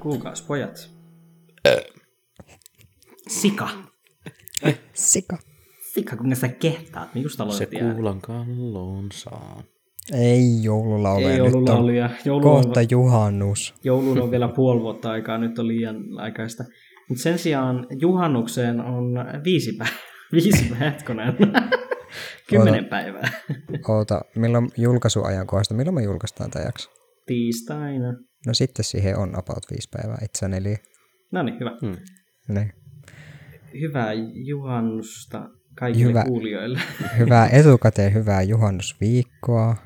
Kuulkaas pojat. Sika. Sika. Sika, kuinka sä kehtaat? Niin just Se kuulan kallon saa. Ei joululauluja. Ei nyt on joululauluja. Joulu on, kohta juhannus. jouluun on vielä puoli vuotta aikaa, nyt on liian aikaista. Mutta sen sijaan juhannukseen on viisi päivää. Viisi päivää, hetkonen. Kymmenen päivää. Oota, milloin julkaisuajankohdasta, milloin me julkaistaan tämä jakso? Tiistaina. No sitten siihen on about viisi päivää, itse neljä. No niin, hyvä. Hmm. Niin. Hyvää juhannusta kaikille Hyvä. kuulijoille. Hyvää etukäteen, hyvää juhannusviikkoa.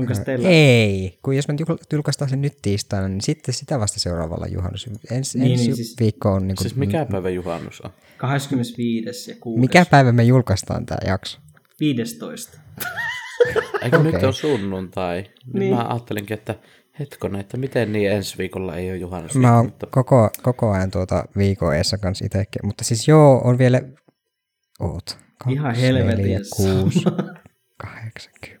Onko teillä? Ei, kun jos me jul- julkaistaan sen nyt tiistaina, niin sitten sitä vasta seuraavalla juhannus. Ens, Niin, ensi niin, siis- viikko on niin kuin, Siis mikä päivä juhannus on? 25. ja 6. mikä päivä me julkaistaan tämä jakso? 15. Eikö Okei. nyt on sunnuntai? Niin. Niin. Mä ajattelinkin, että hetkonen, että miten niin ensi viikolla ei ole juhannus. Mä oon mutta koko, koko ajan tuota viikon eessä kanssa itsekin, mutta siis joo, on vielä, oot, Ihan helvetissä. 6, 8, 10.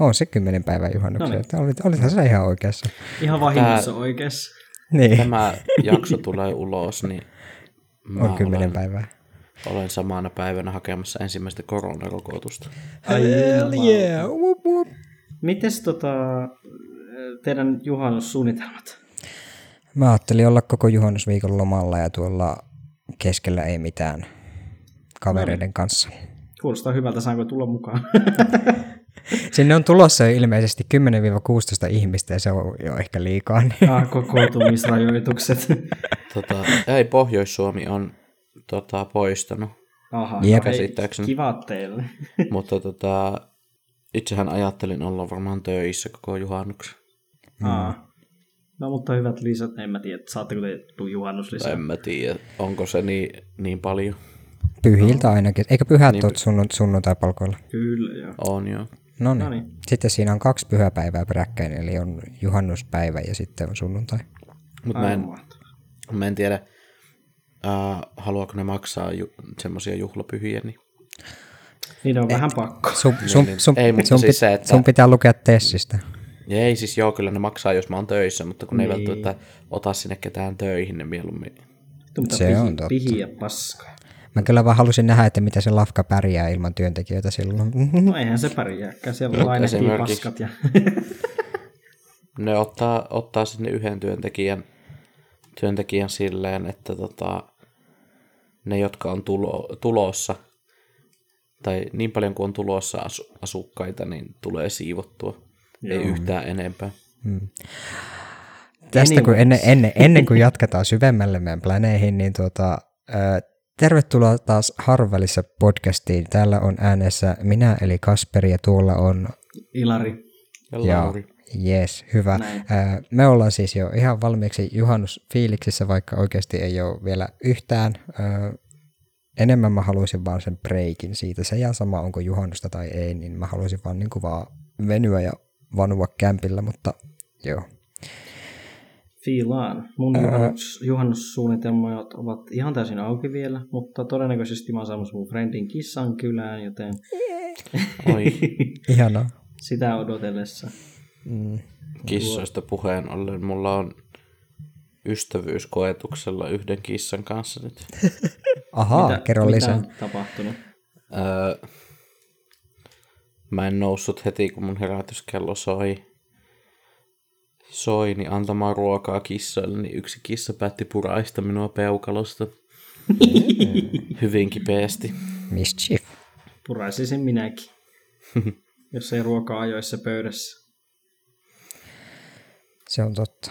On se kymmenen päivää juhannuksia. No niin. No Olit, olithan sä ihan oikeassa. Ihan vahingossa oikeassa. Niin, Tämä jakso tulee ulos, niin mä on kymmenen olen, päivää. olen samana päivänä hakemassa ensimmäistä koronarokotusta. Ai Hell yeah, whoop, whoop. Mites tota, teidän juhannussuunnitelmat? Mä ajattelin olla koko juhannusviikon lomalla ja tuolla keskellä ei mitään kavereiden kanssa. Kuulostaa hyvältä, saanko tulla mukaan? Sinne on tulossa jo ilmeisesti 10-16 ihmistä ja se on jo ehkä liikaa. Niin. ah, kokoontumisrajoitukset. Tota, ei, Pohjois-Suomi on tota, poistanut, Aha, Jep. no ei, Käsittääkseni. kiva teille. mutta tota, itsehän ajattelin olla varmaan töissä koko juhannuksen. Mm. Aa. No mutta hyvät lisät, en mä tiedä, saatteko te tuu juhannuslisää? En mä tiedä, onko se niin, niin paljon. Pyhiltä ainakin. Eikö pyhät Niin. sunnu, sunnuntai-palkoilla? Kyllä, joo. On joo. No niin. niin. Sitten siinä on kaksi pyhäpäivää peräkkäin, eli on juhannuspäivä ja sitten on sunnuntai. Mutta mä, en- mä en tiedä, äh, haluaako ne maksaa ju- semmoisia juhlapyhiä. Niin. Niin on vähän pakko. Sun, sun, niin. sun, Ei, mutta sun, siis se, että- sun pitää lukea Tessistä. Ei siis joo, kyllä ne maksaa, jos mä oon töissä, mutta kun ne ei Niin. välttämättä ota sinne ketään töihin, ne mieluummin. Se pihi, on totta. Pihiä paskoja. Mä kyllä vaan halusin nähdä, että mitä se lafka pärjää ilman työntekijöitä silloin. No eihän se pärjääkään, siellä No, lainehtii esimerkiksi- paskat ja... Ne ottaa, ottaa sinne yhden työntekijän, työntekijän silleen, että tota, ne, jotka on tulo, tulossa, tai niin paljon kuin on tulossa asu, asukkaita, niin tulee siivottua. Ei yhtään enempää. Tästä kun ennen, ennen, ennen kuin jatketaan syvemmälle meidän planeihin, niin tuota, tervetuloa taas Harvelissa podcastiin. Täällä on äänessä minä eli Kasperi ja tuolla on, Ilari. Ja ja Lauri. yes, hyvä. Näin. Me ollaan siis jo ihan valmiiksi juhannusfiiliksissä, vaikka oikeasti ei ole vielä yhtään. Ää, enemmän mä haluaisin vaan sen breikin siitä. Se ihan sama, onko juhannusta tai ei, niin mä haluaisin vaan, niin kuin vaan venyä ja vanua kämpillä, mutta joo. Fiilaan. Mun juhannus, juhannussuunnitelmat ovat ihan täysin auki vielä, mutta todennäköisesti mä oon saamassa mun friendin kissan kylään, joten Oi, Ihanaa. sitä odotellessa. Mm. kissoista puheen ollen. Mulla on ystävyyskoetuksella yhden kissan kanssa nyt. Ahaa, mitä, kerro mitä lisää. on tapahtunut? Öö, mä en noussut heti, kun mun herätyskello soi. Soi, niin antamaan ruokaa kissoille, niin yksi kissa päätti puraista minua peukalosta. Hyvin kipeästi. Mischief. Puraisisin minäkin, jos ei ruokaa ajoissa pöydässä. Se on totta.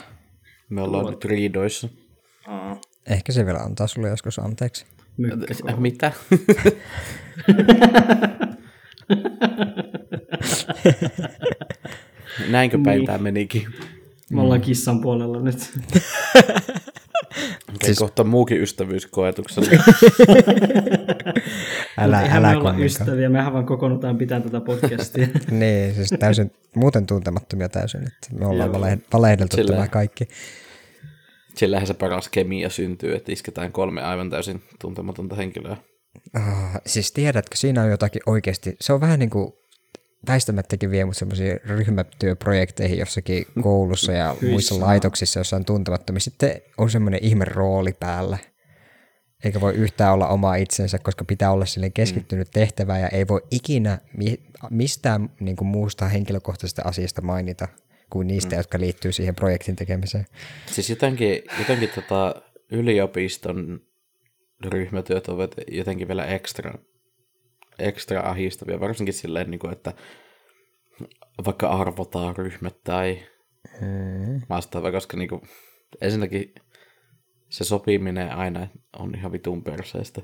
Me ollaan nyt riidoissa. Aa, Ehkä se vielä antaa sulle joskus anteeksi. mykkäko. Äh, Mitä? Näinkö päin Niin. tää menikin? Me ollaan kissan puolella nyt. Okay, siis... Kohta muukin ystävyyskoetuksella. Älä, Eihän älä me olla ystäviä, mehän vaan kokoonnutaan pitää tätä podcastia. Niin, siis täysin, muuten tuntemattomia täysin. Että me ollaan vale- valehdeltu Sillä- tämä kaikki. Sillähän se paras kemia syntyy, että isketään kolme aivan täysin tuntematonta henkilöä Ah, siis tiedätkö, siinä on jotakin oikeasti, se on vähän niin kuin väistämättäkin vie mut semmoisiin ryhmätyöprojekteihin jossakin koulussa ja muissa laitoksissa jossain tuntemattomissa. Sitten on semmoinen ihme rooli päällä. Eikä voi yhtään olla oma itsensä, koska pitää olla sille keskittynyt mm. tehtävää ja ei voi ikinä mi- mistään niin kuin muusta henkilökohtaisesta asiasta mainita kuin niistä, mm. jotka liittyy siihen projektin tekemiseen. Siis jotenkin, jotenkin tota yliopiston ryhmätyöt ovat jotenkin vielä ekstra, ekstra ahistavia, varsinkin silleen, niin kuin, että vaikka arvotaan ryhmät tai hmm. vastaava, koska niin kuin, ensinnäkin se sopiminen aina on ihan vitun perseestä.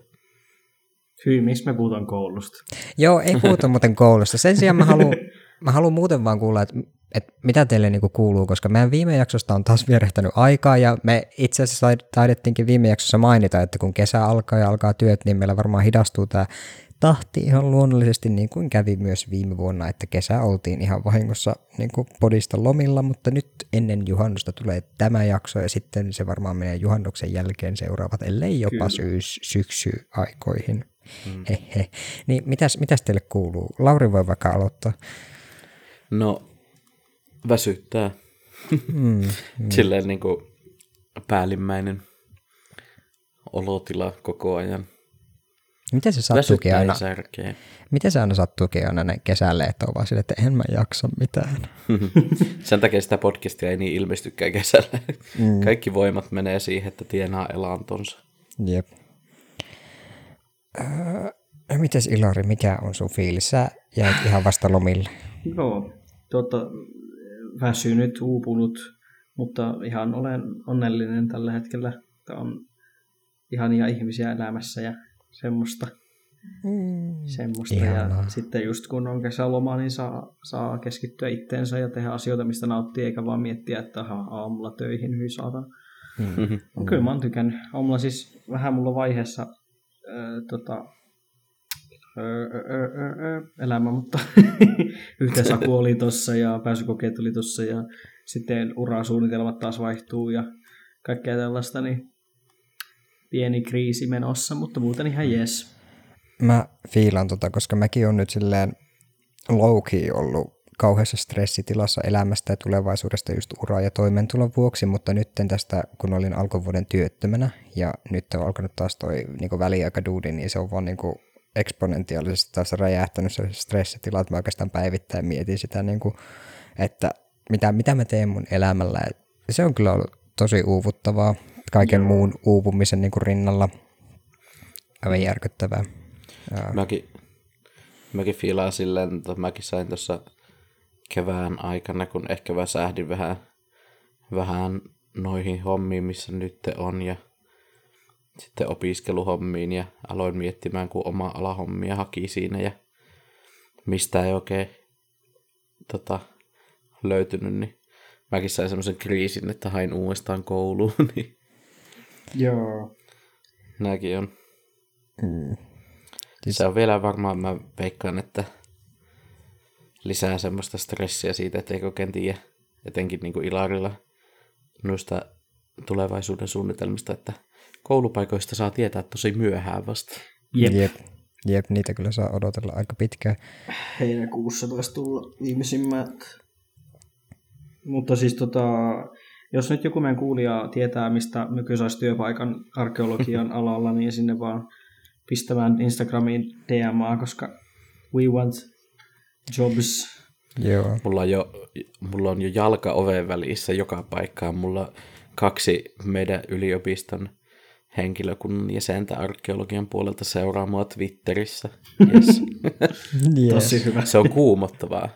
Hyi, miksi me puhutaan koulusta? Joo, ei puhuta muuten koulusta. Sen sijaan mä haluan, mä haluan muuten vaan kuulla, että että mitä teille niinku kuuluu, koska meidän viime jaksosta on taas vierehtänyt aikaa ja me itse asiassa taidettiinkin viime jaksossa mainita, että kun kesä alkaa ja alkaa työt, niin meillä varmaan hidastuu tämä tahti ihan luonnollisesti niin kuin kävi myös viime vuonna, että kesä oltiin ihan vahingossa niin kuin podista lomilla, mutta nyt ennen juhannusta tulee tämä jakso ja sitten se varmaan menee juhannuksen jälkeen seuraavat, ellei jopa syys, syksy-aikoihin. Mm. Hehe. Niin mitäs, mitäs teille kuuluu? Lauri voi vaikka aloittaa. No väsyttää. Mm, mm. Silleen niin kuin päällimmäinen olotila koko ajan. Miten se sattuukin aina? Särkeä. Miten se aina sattuukin aina kesälle, että on vaan sille, että en mä jaksa mitään. Sen takia sitä podcastia ei niin ilmestykään kesällä. Mm. Kaikki voimat menee siihen, että tienaa elantonsa. Jep. Öö, mites Ilari, mikä on sun fiilis? Sä jäit ihan vasta lomille. Joo, tuota, väsynyt, uupunut, mutta ihan olen onnellinen tällä hetkellä, että on ihania ihmisiä elämässä ja semmoista. Mm, semmoista. Ja sitten just kun on kesäloma, niin saa, saa keskittyä itteensä ja tehdä asioita, mistä nauttii, eikä vaan miettiä, että aha, aamulla töihin, hyi saatan. Mm-hmm. Kyllä mä oon tykännyt. Aamulla siis vähän mulla vaiheessa äh, tota, elämä, mutta yhtä saku oli tossa ja pääsykokeet oli tossa ja sitten urasuunnitelmat taas vaihtuu ja kaikkea tällaista, niin pieni kriisi menossa, mutta muuten ihan jes. Mä fiilan tota, koska mäkin on nyt silleen low ollut kauheassa stressitilassa elämästä ja tulevaisuudesta just ura- ja toimeentulon vuoksi, mutta nyt tästä, kun olin alkuvuoden työttömänä ja nyt on alkanut taas toi niin väliaikaduudi, niin se on vaan niin eksponentiaalisesti taas räjähtänyt se stressitila, että mä oikeastaan päivittäin mietin sitä, niin kuin, että mitä, mitä mä teen mun elämällä. Se on kyllä ollut tosi uuvuttavaa kaiken Joo. muun uupumisen niin kuin rinnalla. Aivan järkyttävää. Mäkin, mäkin fiilaan silleen, että mäkin sain tuossa kevään aikana, kun ehkä väsähdin vähän, vähän noihin hommiin, missä nyt on, ja sitten opiskeluhommiin ja aloin miettimään, kun oma alahommia haki siinä ja mistä ei oikein tota, löytynyt, niin mäkin sain semmoisen kriisin, että hain uudestaan kouluun. Niin Joo. Nämäkin on. Mm. Se on vielä varmaan, mä veikkaan, että lisää semmoista stressiä siitä, että ei oikein tiedä, etenkin niin kuin Ilarilla noista tulevaisuuden suunnitelmista, että koulupaikoista saa tietää tosi myöhään vasta. Jep. Jep. Jep, niitä kyllä saa odotella aika pitkään. Heinäkuussa taisi tulla viimeisimmät. Mutta siis tota, jos nyt joku meidän kuulija tietää, mistä nykyisessä työpaikan arkeologian alalla, niin sinne vaan pistämään Instagramiin DMA, koska we want jobs. Joo. Mulla on jo, mulla on jo jalka oven välissä joka paikkaan. Mulla kaksi meidän yliopiston henkilökunnan jäsentä arkeologian puolelta seuraa mua Twitterissä. Yes. yes. Tosi hyvä. Se on kuumottavaa.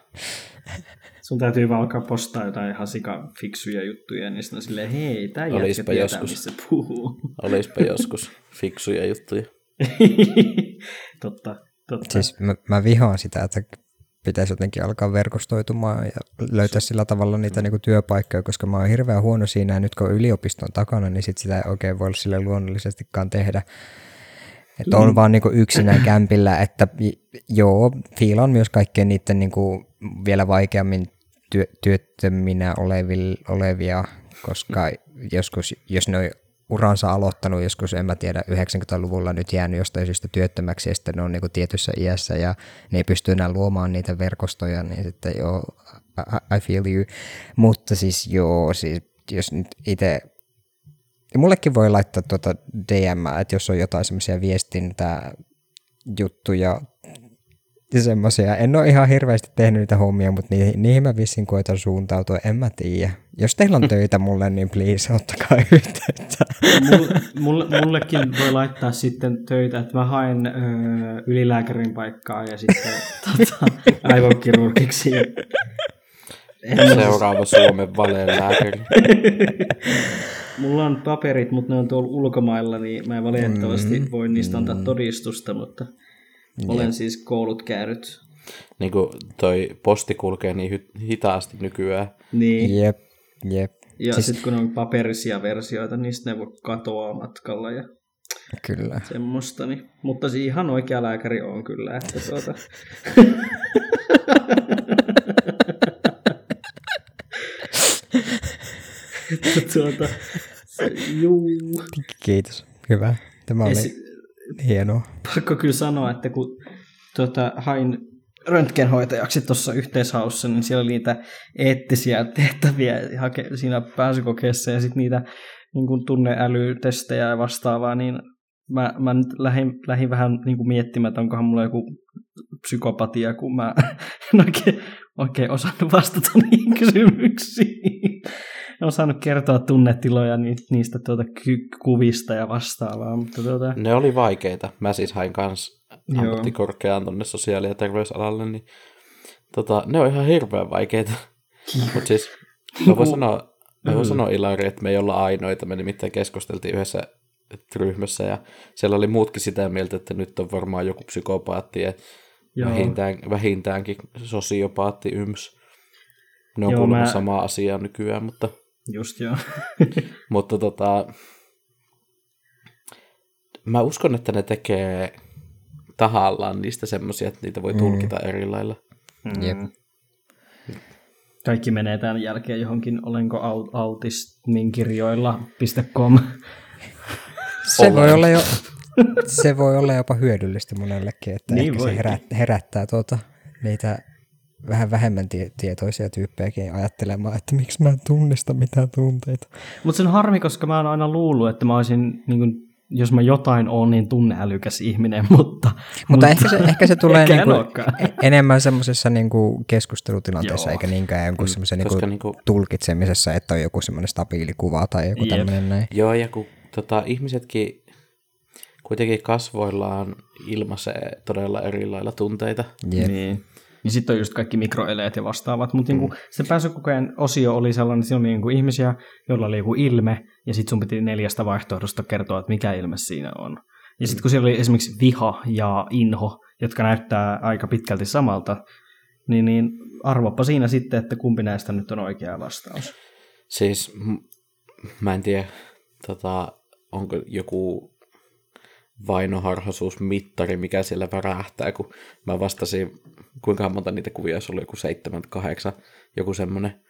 Sun täytyy vaan alkaa postaa jotain ihan sika fiksuja juttuja, niin sitten on silleen, hei, tää jätkä tietää, joskus. missä puhuu. Olispa joskus fiksuja juttuja. totta, totta. Siis mä, mä vihaan sitä, että pitäisi jotenkin alkaa verkostoitumaan ja löytää sillä tavalla niitä niin kuin työpaikkoja, koska mä oon hirveän huono siinä, ja nyt kun yliopiston takana, niin sit sitä ei oikein voi sille luonnollisestikaan tehdä. Että on mm. vaan niin kuin yksinään kämpillä, että joo, fiilaan myös kaikkien niiden niin kuin vielä vaikeammin työ, työttöminä olevia, olevia, koska joskus, jos ne uransa aloittanut joskus, en mä tiedä, 90-luvulla nyt jäänyt jostain syystä työttömäksi ja sitten ne on niin kuin tietyssä iässä ja ne ei pysty enää luomaan niitä verkostoja, niin sitten joo, I, I feel you. Mutta siis joo, siis jos nyt itse mullekin voi laittaa tuota DM, että jos on jotain semmoisia viestintää juttuja ja semmoisia. En ole ihan hirveästi tehnyt niitä hommia, mutta niihin, niihin mä vissiin koitan suuntautua, en mä tiedä. Jos teillä on töitä mulle, niin please, ottakaa yhteyttä. Mulle, mullekin voi laittaa sitten töitä, että mä haen ö, ylilääkärin paikkaa ja sitten tota, aivokirurgiksi. Seuraava Suomen valelääkäri. Mulla on paperit, mutta ne on tuolla ulkomailla, niin mä en valitettavasti mm, voi niistä antaa mm. todistusta, mutta olen Jep. siis koulut käynyt. Niin kuin toi posti kulkee niin hitaasti nykyään. Niin. Jep, jep. Ja siis... sitten kun on paperisia versioita, niin ne voi katoa matkalla ja Kyllä. semmoista. Niin. Mutta siis ihan oikea lääkäri on kyllä. Että tuota... tuota, se, juu. Kiitos. Hyvä. Tämä oli Esi- hienoa. Pakko kyllä sanoa, että kun tuota, hain röntgenhoitajaksi tuossa yhteishaussa, niin siellä oli niitä eettisiä tehtäviä siinä pääsykokeessa ja sitten niitä niin kuin tunneälytestejä ja vastaavaa, niin mä, mä nyt lähdin, lähdin vähän niin kuin miettimään, että onkohan mulla joku psykopatia, kun mä en oikein, oikein osannut vastata niihin kysymyksiin en osannut kertoa tunnetiloja niistä tuota kuvista ja vastaavaa. Mutta tuota... Ne oli vaikeita. Mä siis hain kans ammattikorkeaan tuonne sosiaali- ja terveysalalle, niin tota, ne on ihan hirveän vaikeita. Mutta siis mä voin sanoa, mä voin sanoa Ilari, että me ei olla ainoita. Me nimittäin keskusteltiin yhdessä ryhmässä ja siellä oli muutkin sitä mieltä, että nyt on varmaan joku psykopaatti ja vähintään, vähintäänkin sosiopaatti yms. Ne on kuulemma mä... sama asia nykyään, mutta Just joo. Mutta tota, mä uskon, että ne tekee tahallaan niistä semmoisia, että niitä voi mm. tulkita mm. eri lailla. Mm. Jep. Kaikki menee tämän jälkeen johonkin olenko autismin kirjoilla.com. Se voi olla jo se voi olla jopa hyödyllistä monellekin, että niin ehkä se herättää, herättää tuota, niitä vähän vähemmän tie- tietoisia tyyppejäkin ajattelemaan, että miksi mä en tunnista mitään tunteita. Mutta se on harmi, koska mä oon aina luullut, että mä olisin, niin kun, jos mä jotain on, niin tunneälykäs ihminen, mutta... Mutta, mutta ehkä, se, ehkä se tulee niinku enemmän semmoisessa niinku keskustelutilanteessa, Joo. eikä niinkään jonkun mm, semmoisen niinku niinku... tulkitsemisessa, että on joku semmoinen stabiili kuva tai joku tämmöinen näin. Joo, ja kun tota, ihmisetkin kuitenkin kasvoillaan ilmaisee todella eri lailla tunteita. Jep. Niin. Niin sitten on just kaikki mikroeleet ja vastaavat. Mutta niinku mm. niin se pääsykokeen osio oli sellainen, että siinä oli niinku ihmisiä, joilla oli joku ilme, ja sitten sun piti neljästä vaihtoehdosta kertoa, että mikä ilme siinä on. Ja sitten kun siellä oli esimerkiksi viha ja inho, jotka näyttää aika pitkälti samalta, niin, niin arvoppa siinä sitten, että kumpi näistä nyt on oikea vastaus. Siis mä en tiedä, tota, onko joku vainoharhaisuusmittari, mikä siellä värähtää, kun mä vastasin, kuinka monta niitä kuvia, jos oli joku seitsemän, kahdeksan, joku semmoinen,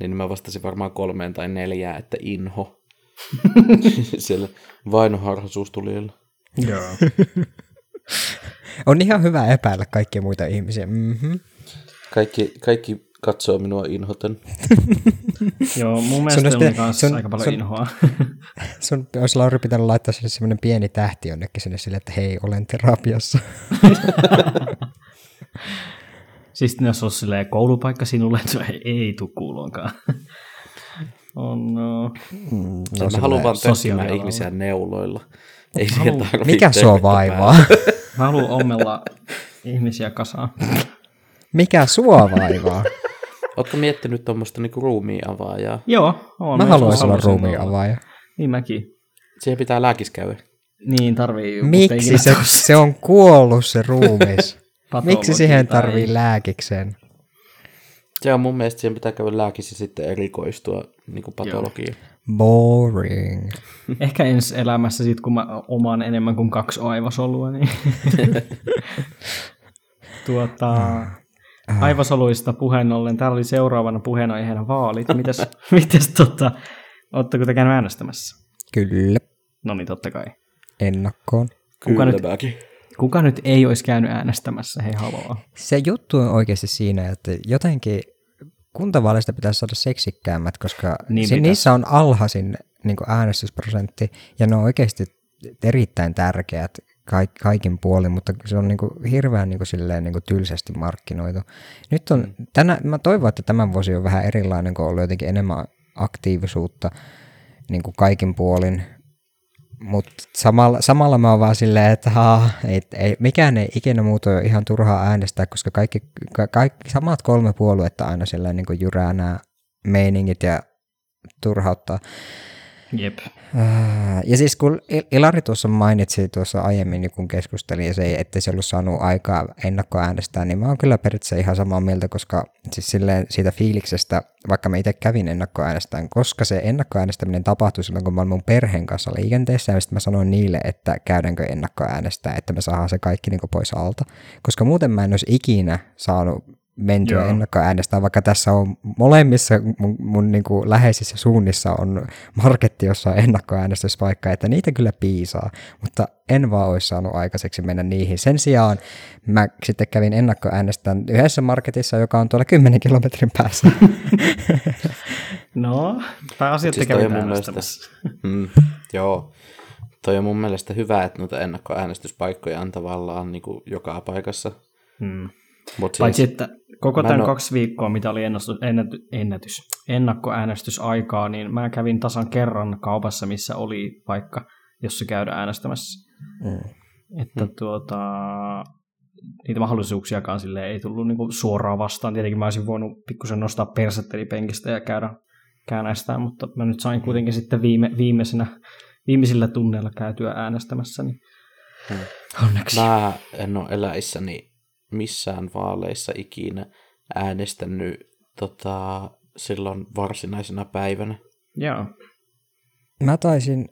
niin mä vastasin varmaan kolmeen tai neljään, että inho. siellä vainoharhaisuustulijalla. Joo. On ihan hyvä epäillä kaikkia muita ihmisiä. Mm-hmm. Kaikki, kaikki katsoo minua inhoten. Joo, mun mielestä sun on kanssa sun, aika paljon sun, inhoa. sun olisi Lauri pitänyt laittaa sinne semmoinen pieni tähti jonnekin sinne sille, että hei, olen terapiassa. siis jos olisi silleen koulupaikka sinulle, että ei, ei tule kuulonkaan. oh no. Mm, no mä haluan vaan tökkimään ihmisiä neuloilla. Ei halu... Mikä sua vaivaa? mä haluan ommella ihmisiä kasaan. Mikä sua vaivaa? Oletko miettinyt tuommoista niinku ruumiin-avaajaa? Joo, on. Mä haluaisin olla ruumiin-avaaja. Niin mäkin. Siihen pitää lääkis käydä. Niin, tarvii. Miksi se, se on kuollut se ruumis? Miksi siihen tarvii lääkikseen? Se on mun mielestä siihen pitää käydä lääkis ja sitten erikoistua niin kuin patologiaan. Boring. Ehkä ensi elämässä sit, kun mä omaan enemmän kuin kaksi aivosolua, niin tuota, Äh. Aivosoluista puheen ollen, täällä oli seuraavana puheenaiheena vaalit. Mites, mites tota, ootteko te käynyt äänestämässä? Kyllä, No niin, totta kai. ennakkoon. Kuka nyt- mäkin. Kuka nyt ei olisi käynyt äänestämässä, hei haluaa? Se juttu on oikeasti siinä, että jotenkin kuntavaaleista pitäisi saada seksikkäämmät, koska Niin se, pitäisi. niissä on alhaisin niin äänestysprosentti, ja ne on oikeasti erittäin tärkeät kaik, kaikin puolin, mutta se on niin kuin hirveän niin kuin silleen, niin kuin tylsästi markkinoitu. Nyt on, Mm. tänä, mä toivon, että tämän vuosi on vähän erilainen, kun on ollut jotenkin enemmän aktiivisuutta niin kuin kaikin puolin, mutta samalla, samalla mä oon vaan silleen, että haa, ei, ei, mikään ei ikinä muuta ole ihan turhaa äänestää, koska kaikki, ka, kaikki samat kolme puoluetta aina silleen niin jyrää nämä meiningit ja turhauttaa. Jep. Ja siis kun Il- Ilari tuossa mainitsi tuossa aiemmin, niin kun keskustelin, se, että se ollut saanut aikaa ennakkoäänestää, niin mä oon kyllä periaatteessa ihan samaa mieltä, koska siis silleen siitä fiiliksestä, vaikka mä itse kävin ennakkoäänestämään, koska se ennakkoäänestäminen tapahtui silloin, kun mä olin mun perheen kanssa liikenteessä, ja sitten mä sanoin niille, että käydäänkö ennakkoäänestää, että me saadaan se kaikki niin pois alta. Koska muuten mä en olisi ikinä saanut mentyä Joo. ennakkoäänestää, vaikka tässä on molemmissa mun, mun niin kuin läheisissä suunnissa on marketti, jossa on ennakkoäänestyspaikka, että niitä kyllä piisaa, mutta en vaan olisi saanut aikaiseksi mennä niihin. Sen sijaan mä sitten kävin ennakkoäänestämään yhdessä marketissa, joka on tuolla 10 kilometrin päässä. No, pääasiat Siis siis mun äänestämässä. Mm, joo. Toi on mun mielestä hyvä, että noita ennakkoäänestyspaikkoja on tavallaan niin kuin joka paikassa. Hmm. Mut Paitsi, siis, että koko tämän oo- kaksi viikkoa, mitä oli ennätys, ennätys, ennätys, ennakkoäänestysaikaa, niin mä kävin tasan kerran kaupassa, missä oli paikka, jossa käydään äänestämässä. Mm. Että tuota, niitä mahdollisuuksiakaan sille ei tullut niinku suoraan vastaan. Tietenkin mä olisin voinut pikkusen nostaa persetteli penkistä ja käydä käänästään, mutta mä nyt sain kuitenkin sitten viime, viimeisenä, viimeisillä tunneilla käytyä äänestämässä, niin Hmm. onneksi. mä en ole eläissäni missään vaaleissa ikinä äänestänyt tota, silloin varsinaisena päivänä. Joo. Mä taisin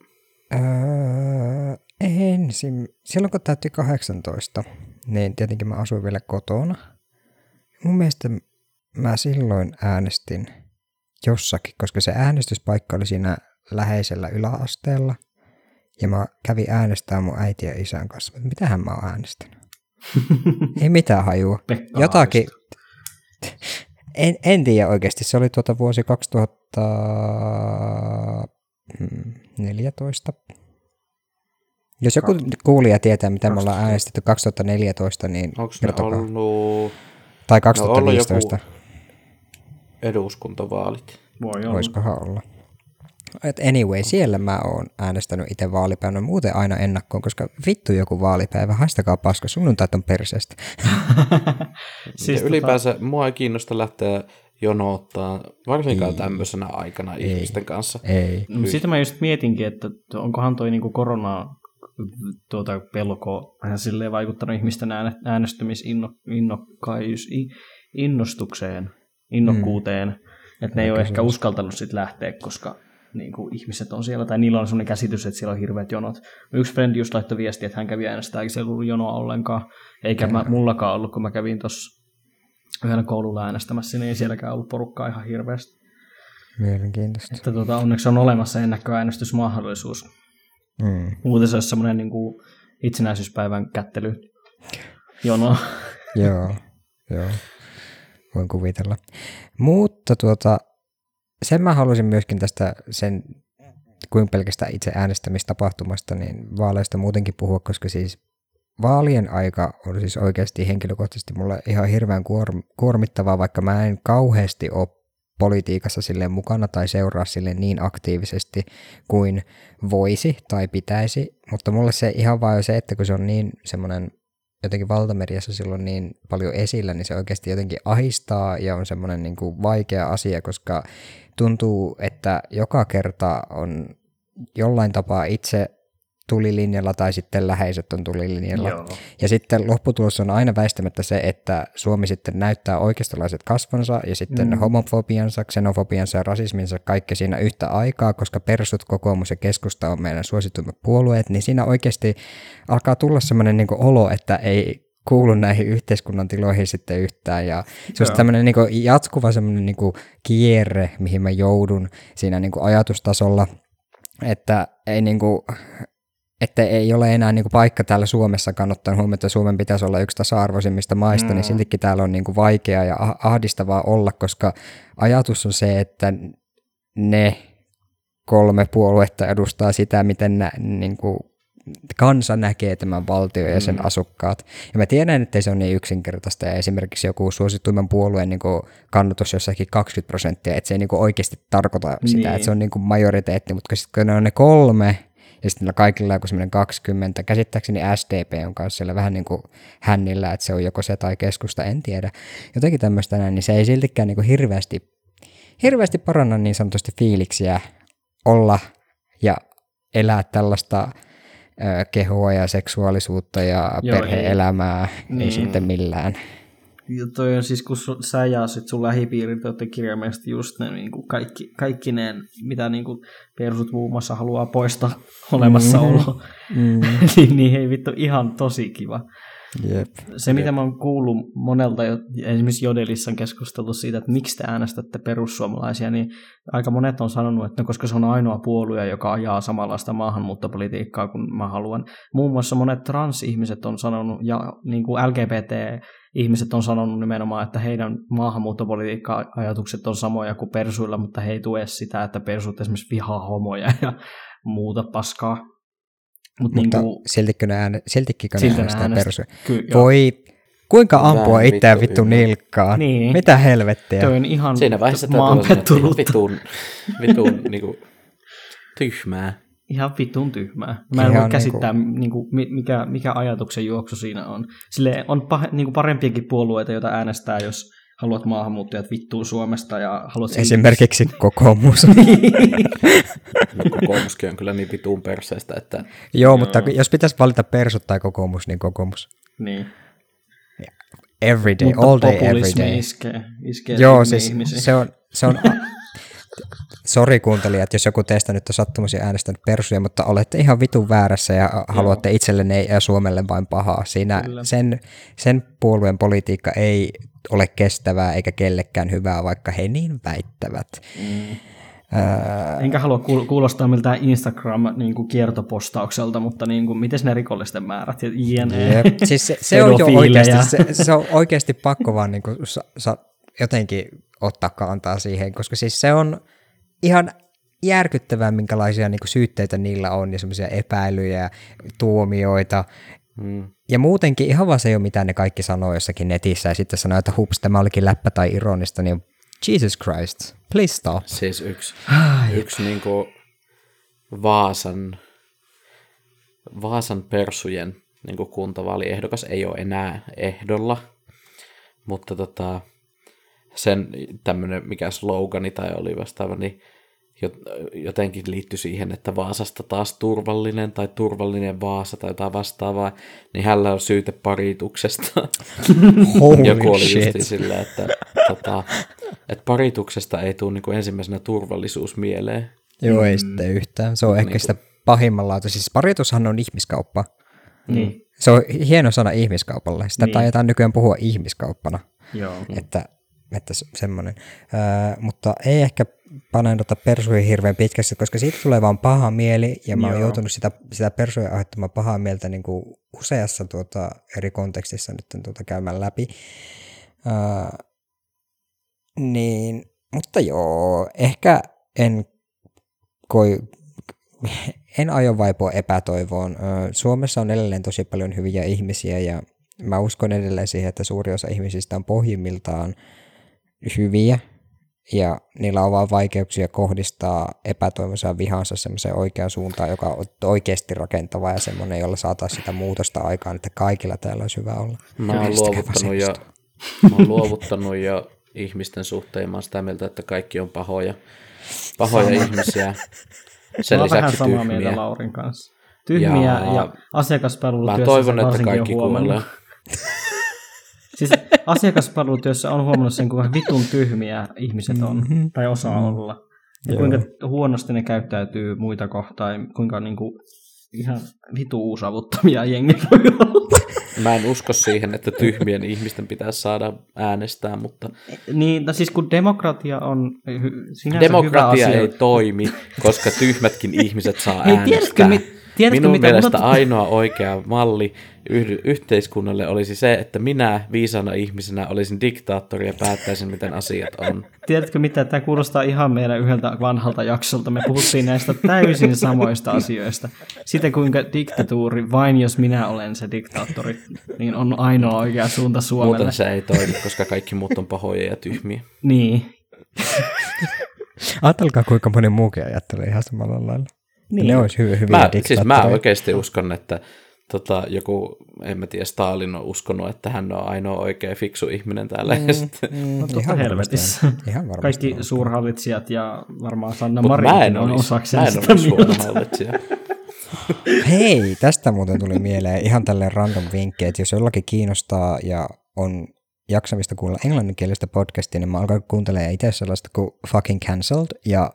öö, ensin, silloin kun täytti 18, niin tietenkin mä asuin vielä kotona. Mun mielestä mä silloin äänestin jossakin, koska se äänestyspaikka oli siinä läheisellä yläasteella. Ja mä kävin äänestää mun äiti ja isän kanssa. Mitähän mä oon äänestänyt? Ei mitään hajua. Pekka Jotakin. En, en tiedä oikeasti. Se oli tuota vuosi 2014. Jos joku kuulija tietää, mitä me ollaan 2000. äänestetty 2014, niin Onko ne kertokaa. ollut Tai No, ollut 2015. eduskuntavaalit? Voi olla. Voisikohan olla. Et anyway, siellä mä oon äänestänyt itse vaalipäivänä muuten aina ennakkoon, koska vittu joku vaalipäivä, haistakaa paska, sunnuntait on perseestä. Siis ja ylipäänsä mua ei kiinnosta lähteä jonoottaa, varsinkaan tämmöisenä aikana Ei. ihmisten kanssa. Ei. No, sitä mä just mietinkin, että onkohan toi niinku korona tuota pelko vähän silleen vaikuttanut ihmisten ääne- äänestymisinnostukseen, innokkuuteen, mm. että ne ei ole Ehkä uskaltanut sit lähteä, koska niin kuin ihmiset on siellä, tai niillä on sellainen käsitys, että siellä on hirveät jonot. Yksi frendi just laittoi viestiä, että hän kävi äänestää, eikä siellä ollut jonoa ollenkaan, eikä mä, mullakaan ollut, kun mä kävin tuossa yhdellä koululla äänestämässä, niin ei sielläkään ollut porukkaa ihan hirveästi. Mielenkiintoista. Että tuota, onneksi on olemassa ennakkoäänestysmahdollisuus. Mm. Muuten se olisi semmoinen niin kuin itsenäisyyspäivän kättely jono. Joo, joo. Voin kuvitella. Mutta tuota, sen mä haluaisin myöskin tästä sen, kuin pelkästään itse äänestämistapahtumasta, niin vaaleista muutenkin puhua, koska siis vaalien aika on siis oikeasti henkilökohtaisesti mulle ihan hirveän kuor- kuormittavaa, vaikka mä en kauheasti ole politiikassa silleen mukana tai seuraa sille niin aktiivisesti kuin voisi tai pitäisi, mutta mulle se ihan vaan se, että kun se on niin semmoinen jotenkin valtamediassa silloin niin paljon esillä, niin se oikeasti jotenkin ahistaa ja on semmoinen niin kuin vaikea asia, koska tuntuu, että joka kerta on jollain tapaa itse tulilinjalla tai sitten läheiset on tulilinjalla. Joo. Ja sitten lopputulos on aina väistämättä se, että Suomi sitten näyttää oikeistolaiset kasvonsa ja sitten mm. homofobiansa, xenofobiansa ja rasisminsa kaikki siinä yhtä aikaa, koska persut, kokoomus ja keskusta on meidän suosituimmat puolueet, niin siinä oikeasti alkaa tulla semmoinen niin olo, että ei kuulu näihin yhteiskunnan tiloihin sitten yhtään. Ja se on tämmöinen niin jatkuva semmoinen niin kierre, mihin mä joudun siinä niin ajatustasolla. että ei niinku, että ei ole enää niinku paikka täällä Suomessa kannattaa huomioon, että Suomen pitäisi olla yksi tasa-arvoisimmista maista, mm. niin siltikin täällä on niinku vaikeaa ja ah- ahdistavaa olla, koska ajatus on se, että ne kolme puoluetta edustaa sitä, miten nä, niinku, kansa näkee tämän valtio ja sen mm. asukkaat. Ja mä tiedän, että se on niin yksinkertaista, ja esimerkiksi joku suosituimman puolueen niin kannatus jossakin 20 prosenttia, että se ei niin oikeasti tarkoita sitä, niin. että se on niin majoriteetti, mutta sitten kun ne on ne kolme, ja sitten kaikilla joku semmoinen 20, käsittääkseni SDP on kanssa siellä vähän niin kuin hännillä, että se on joko se tai keskusta, en tiedä. Jotenkin tämmöistä näin, niin se ei siltikään niin kuin hirveästi, hirveästi paranna niin sanotusti fiiliksiä olla ja elää tällaista kehoa ja seksuaalisuutta ja Joo, perhe-elämää, ei, ei mm. sitten millään. Ja toi on siis, kun sä ja sit sun lähipiirit olette kirjaimellisesti just ne niin kuin kaikki, kaikki ne, mitä niin kuin persut muun muassa haluaa poistaa olemassaolo. Mm. mm. niin, niin ei vittu ihan tosi kiva. Jep. Se, mitä mä oon kuullut monelta, esimerkiksi Jodelissa on keskusteltu siitä, että miksi te äänestätte perussuomalaisia, niin aika monet on sanonut, että no, koska se on ainoa puolue, joka ajaa samanlaista maahanmuuttopolitiikkaa kuin mä haluan. Muun muassa monet transihmiset on sanonut, ja niin kuin LGBT-ihmiset on sanonut nimenomaan, että heidän maahanmuuttopolitiikka-ajatukset on samoja kuin persuilla, mutta he ei tue sitä, että persut esimerkiksi vihaa homoja ja muuta paskaa. Mut Mutta niinku, siltikö ne ääne, siltikö ne äänestää persuja? Voi, kuinka ampua itseään vittu nilkkaan? Niin. Mitä helvettiä? Toi on ihan Siinä vaiheessa täytyy vitun, vitun niinku, tyhmää. Ihan vitun tyhmää. Mä en ihan voi käsittää, niinku... Niinku, mikä, mikä ajatuksen juoksu siinä on. Sille on pah, niinku parempiakin puolueita, joita äänestää, jos haluat maahanmuuttajat vittuun Suomesta ja haluat... Esimerkiksi kokoomus. no, kokoomuskin on kyllä niin vituun perseestä, että... Joo, Joo, mutta jos pitäisi valita persut tai kokoomus, niin kokoomus. Niin. Every day, mutta all day, every day. iskee, iskee Joo, siis ihmisiä. se on, se on Sori kuuntelijat, jos joku teistä nyt on sattumasi äänestänyt persuja, mutta olette ihan vitun väärässä ja Joo. haluatte itsellenne ja Suomelle vain pahaa. Siinä sen, sen puolueen politiikka ei ole kestävää eikä kellekään hyvää, vaikka he niin väittävät. Mm. Enkä halua kuulostaa miltään Instagram-kiertopostaukselta, niin mutta niin kuin, miten ne rikollisten määrät ja jne. Jep. Siis se, se on jo oikeasti, se, se on oikeasti pakko vaan niin kuin, sa, sa, jotenkin ottaa kantaa siihen, koska siis se on ihan järkyttävää, minkälaisia niin kuin, syytteitä niillä on ja semmoisia epäilyjä ja tuomioita. Mm. Ja muutenkin ihan vaan se ei ole mitään ne kaikki sanoo jossakin netissä ja sitten sanoo, että hups, tämä olikin läppä tai ironista, niin Jesus Christ, please stop. Siis yksi, ah, yksi niin kuin Vaasan, Vaasan persujen niin kuin kuntavaaliehdokas ei ole enää ehdolla, mutta tota, sen tämmöinen mikä slogani tai oli vastaava, niin jotenkin liittyi siihen, että Vaasasta taas turvallinen tai turvallinen Vaasa tai jotain vastaavaa, niin hänellä on syyte parituksesta. Joku oli shit. sillä, että, tota, että parituksesta ei tule niin kuin ensimmäisenä turvallisuus mieleen. Joo, ei mm. sitten yhtään. Se on ehkä niin sitä pahimmalla. Siis paritushan on ihmiskauppa. Niin. Se on hieno sana ihmiskaupalle. Sitä niin. taidetaan nykyään puhua ihmiskauppana. Joo. Että, että semmoinen. Äh, mutta ei ehkä paneuduta persuihin hirveän pitkästi, koska siitä tulee vaan paha mieli, ja mä oon Joo. joutunut sitä, sitä persuja aiheuttamaan pahaa mieltä niin kuin useassa tuota, eri kontekstissa nyt tuota käymään läpi. Uh, niin, mutta joo, ehkä en koi, en aio vaipua epätoivoon. Suomessa on edelleen tosi paljon hyviä ihmisiä ja mä uskon edelleen siihen, että suuri osa ihmisistä on pohjimmiltaan hyviä ja niillä on vaan vaikeuksia kohdistaa epätoivoisia vihansa semmoiseen oikeaan suuntaan, joka on oikeasti rakentava ja semmoinen, jolla saataisiin sitä muutosta aikaan, että kaikilla täällä olisi hyvä olla. Mä oon luovuttanut, jo, mä oon luovuttanut jo ihmisten suhteen, mä oon sitä mieltä, että kaikki on pahoja, pahoja Sama. ihmisiä. Sen mä lisäksi vähän samaa mieltä Laurin kanssa. Tyhmiä ja, ja asiakaspalvelutyössä Mä toivon, että kaikki kuulee. Siis asiakaspalvelutyössä on huomannut sen, kuinka vitun tyhmiä ihmiset on, mm-hmm. tai osaa mm-hmm. olla. Ja Joo. kuinka huonosti ne käyttäytyy muita kohtaan, kuinka niin kuin, ihan vitu uusavuttamia jengi voi olla. mä en usko siihen, että tyhmien ihmisten pitäisi saada äänestää, mutta Niin, no siis kun demokratia on sinänsä demokratia hyvä ei asia. toimi, koska tyhmätkin ihmiset saa Hei, äänestää. tiedätkö, mi- tiedätkö Minun mitä? mielestä Mulla- ainoa oikea malli yh- yhteiskunnalle olisi se, että minä viisana ihmisenä olisin diktaattori ja päättäisin, miten asiat on. Tiedätkö mitä, tämä kuulostaa ihan meidän yhdeltä vanhalta jaksolta. Me puhuttiin näistä täysin samoista asioista. Sitä kuinka diktatuuri, vain jos minä olen se diktaattori, niin on ainoa oikea suunta Suomelle. Muuten se ei toimi, koska kaikki muut on pahoja ja tyhmiä. Niin. Ajatelkaa, kuinka moni muukin ajattelee ihan samalla lailla. Niin. Ne olisi hyviä, hyviä Mä, siis mä oikeasti uskon, että tota, joku, en mä tiedä, Stalin on uskonut, että hän on ainoa oikea fiksu ihminen täällä. Mm, Mm, No ihan helvetissä. varmasti. Ihan varmasti Kaikki on. suurhallitsijat ja varmaan Sanna en Marinkin on osakseen en sitä olisi mieltä. Hei, tästä muuten tuli mieleen ihan tälleen random vinkki, että jos jollakin kiinnostaa ja on jaksamista kuulla englanninkielistä podcastia, niin mä alkan kuuntelemaan itse sellaista kuin Fucking Cancelled, ja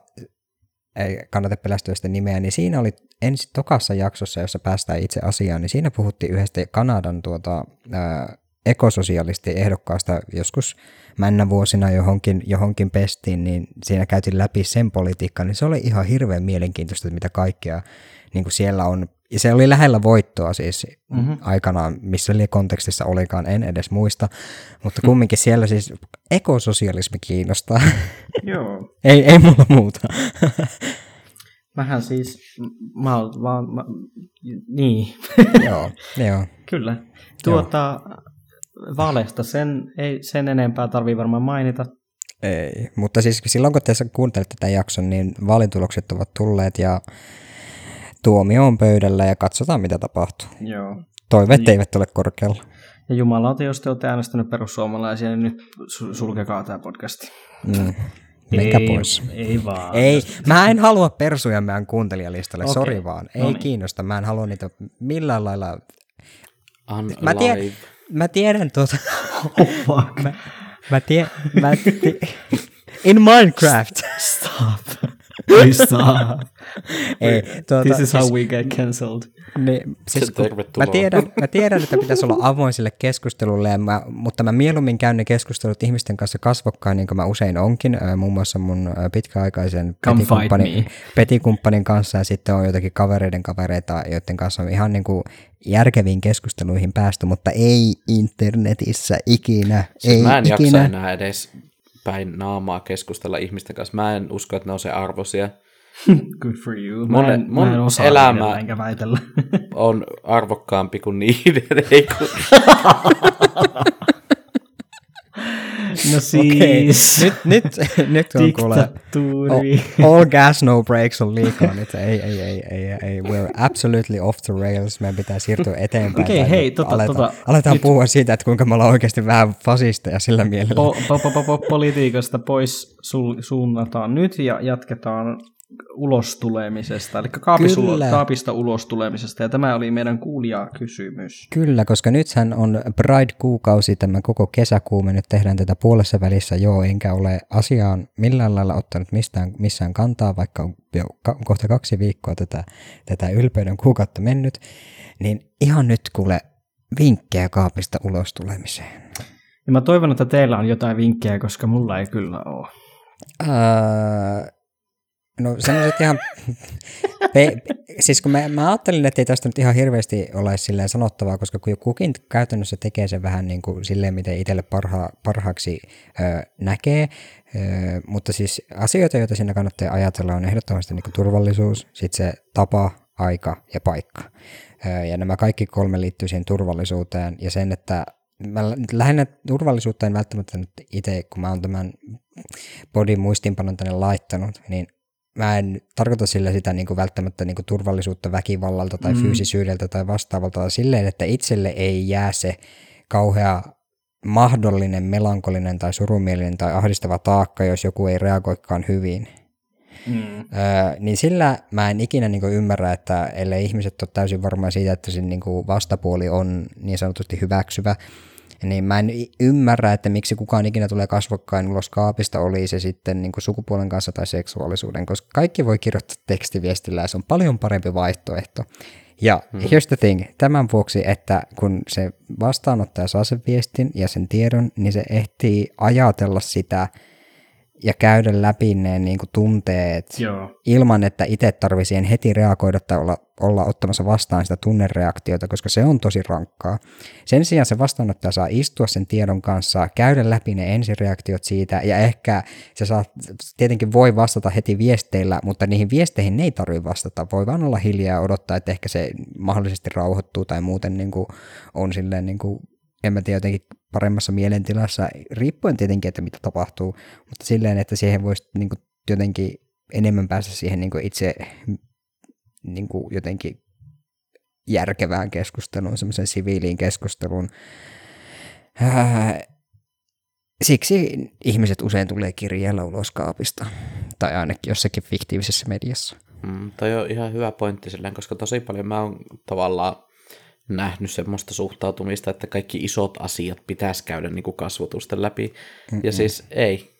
ei kannata pelästyä sitä nimeä, niin siinä oli ensi tokassa jaksossa, jossa päästään itse asiaan, niin siinä puhuttiin yhdestä Kanadan tuota, ää, ekososialistiehdokkaasta joskus männä vuosina johonkin, johonkin pestiin, niin siinä käytiin läpi sen politiikkaa, niin se oli ihan hirveän mielenkiintoista, että mitä kaikkea niin kuin siellä on. Ja se oli lähellä voittoa siis mm-hmm. aikanaan, missä kontekstissa olikaan, en edes muista, mutta kumminkin siellä siis ekososialismi kiinnostaa. Joo. ei, ei mulla muuta. Mähän siis, mä oon vaan, mä, niin, joo, joo. kyllä. Tuota, valesta sen, ei sen enempää tarvii varmaan mainita. Ei, mutta siis silloin kun te kuuntelette tämän jakson, niin vaalitulokset ovat tulleet ja tuomio on pöydällä ja katsotaan mitä tapahtuu. Joo. Toiveet niin. eivät ole korkealla. Ja jumalauta, jos te olette äänestänyt perussuomalaisia, niin nyt su- sulkekaa tämä podcasti. Mm. Menkää ei, pois. Ei vaan. Ei, mä en halua persuja meidän kuuntelijalistalle, Okei. sori vaan. Ei No niin. kiinnosta, mä en halua niitä millään lailla. Unalive. Mä, tiedän, mä tiedän tuota, Oh, fuck. mä, mä, tie, mä ti, in Minecraft. Stop. Stop. Ei, tuota, This is siis- how we get cancelled. Niin, siis Tervetuloa. mä, tiedän, mä tiedän, että pitäisi olla avoin sille keskustelulle, ja mä, mutta mä mieluummin käyn ne keskustelut ihmisten kanssa kasvokkain, niin kuin mä usein onkin, muun muassa mun pitkäaikaisen petikumppanin, petikumppanin kanssa, ja sitten on jotakin kavereiden kavereita, joiden kanssa on ihan niin kuin järkeviin keskusteluihin päästy, mutta ei internetissä ikinä, Siis ei mä en jaksa ikinä. enää edes päin naamaa keskustella ihmisten kanssa. Mä en usko, että ne on se arvoisia. Good for you. Mun- mä en, mun mä en osaa elämä- enkä väitellä. On arvokkaampi kuin niiden. Ei kun... no siis. nyt, nyt, nyt on kuule, all, all gas no breaks on liikaa nyt. Ei, ei, ei, ei, ei. We're absolutely off the rails. Meidän pitää siirtyä eteenpäin. Okei, Tai hei, tota- aletaan, tota, aletaan nyt- puhua siitä, että kuinka me ollaan oikeasti vähän fasisteja sillä mielellä. Po, po, po, po, po, politiikasta pois sul, suunnataan nyt ja jatketaan ulos tulemisesta, eli kaapis ulo, Kyllä. kaapista ulos tulemisesta, ja tämä oli meidän kuulijakysymys. Kyllä, koska nythän on Pride-kuukausi, tämä koko kesäkuu, me nyt tehdään tätä puolessa välissä, joo, enkä ole asiaan millään lailla ottanut mistään, missään kantaa, vaikka on jo ka- kohta kaksi viikkoa tätä, tätä ylpeyden kuukautta mennyt, niin ihan nyt kuule vinkkejä kaapista ulos tulemiseen. Ja mä toivon, että teillä on jotain vinkkejä, koska mulla ei kyllä ole. Öö, no sellaiset ihan, pe, siis kun mä, mä ajattelin, että ei tästä nyt ihan hirveästi ole silleen sanottavaa, koska kun kukin käytännössä tekee sen vähän niin kuin silleen, miten itselle parha, parhaaksi ö, näkee, ö, mutta siis asioita, joita siinä kannattaa ajatella, on ehdottomasti niin kuin turvallisuus, sitten se tapa, aika ja paikka. Ö, ja nämä kaikki kolme liittyy siihen turvallisuuteen ja sen, että mä lähinnä turvallisuutta en välttämättä nyt itse, kun mä oon tämän bodin muistinpanon tänne laittanut, niin mä en tarkoita sillä sitä niin kuin välttämättä niin kuin turvallisuutta väkivallalta tai mm. fyysisyydeltä tai vastaavalta, vaan silleen, että itselle ei jää se kauhea mahdollinen melankolinen tai surumielinen tai ahdistava taakka, jos joku ei reagoikaan hyvin. Mm. Öö, niin sillä mä en ikinä niin ymmärrä, että ellei ihmiset ole täysin varmaa siitä, että se niin vastapuoli on niin sanotusti hyväksyvä, niin mä en ymmärrä, että miksi kukaan ikinä tulee kasvokkain ulos kaapista, oli se sitten niin sukupuolen kanssa tai seksuaalisuuden, koska kaikki voi kirjoittaa tekstiviestillä ja se on paljon parempi vaihtoehto. Ja mm. here's the thing, tämän vuoksi, että kun se vastaanottaja saa sen viestin ja sen tiedon, niin se ehtii ajatella sitä ja käydä läpi ne niin kuin tunteet Joo. ilman, että itse tarvii siihen heti reagoida tai olla, olla ottamassa vastaan sitä tunnereaktiota, koska se on tosi rankkaa. Sen sijaan se vastaanottaja saa istua sen tiedon kanssa, käydä läpi ne ensireaktiot siitä ja ehkä se saa, tietenkin voi vastata heti viesteillä, mutta niihin viesteihin ne ei tarvitse vastata. Voi vaan olla hiljaa ja odottaa, että ehkä se mahdollisesti rauhoittuu tai muuten niin kuin on silleen niin kuin en mä tiedä, jotenkin paremmassa mielentilassa, riippuen tietenkin, että mitä tapahtuu, mutta silleen, että siihen voisi niin kuin, jotenkin enemmän päästä siihen niin kuin itse niin kuin, jotenkin järkevään keskusteluun, semmoisen siviiliin keskusteluun. Ää, siksi ihmiset usein tulee kirjeellä ulos kaapista, tai ainakin jossakin fiktiivisessä mediassa. Mm, toi on ihan hyvä pointti silleen, koska tosi paljon mä oon tavallaan nähnyt semmoista suhtautumista, että kaikki isot asiat pitäisi käydä niin kuin kasvotusten läpi. Mm-mm. Ja siis ei,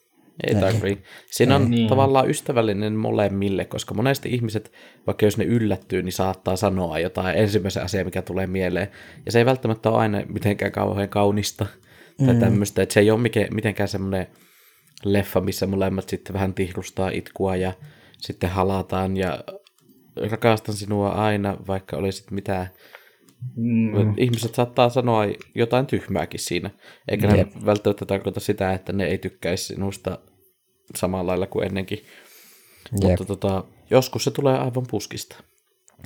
ei tarvii. Siinä on niin. tavallaan ystävällinen molemmille, koska monesti ihmiset, vaikka jos ne yllättyy, niin saattaa sanoa jotain ensimmäisen asian, mikä tulee mieleen. Ja se ei välttämättä ole aina mitenkään kauhean kaunista tai mm. tämmöistä. Että se ei ole mitenkään semmoinen leffa, missä molemmat sitten vähän tihrustaa itkua ja sitten halataan ja rakastan sinua aina, vaikka olisit mitään Mm. Ihmiset saattaa sanoa jotain tyhmääkin siinä, eikä Jep. ne välttämättä tarkoita sitä, että ne ei tykkäisi sinusta samalla lailla kuin ennenkin. Jep. Mutta tota, joskus se tulee aivan puskista.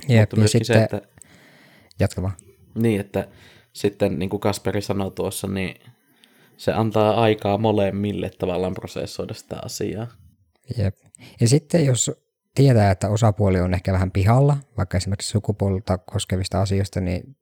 Jep, Mutta ja sitten... se, että... Jatka vaan. Niin, että sitten niin kuin Kasperi sanoi tuossa, niin se antaa aikaa molemmille tavallaan prosessoida sitä asiaa. Jep. Ja sitten jos tietää, että osapuoli on ehkä vähän pihalla, vaikka esimerkiksi sukupuolta koskevista asioista, niin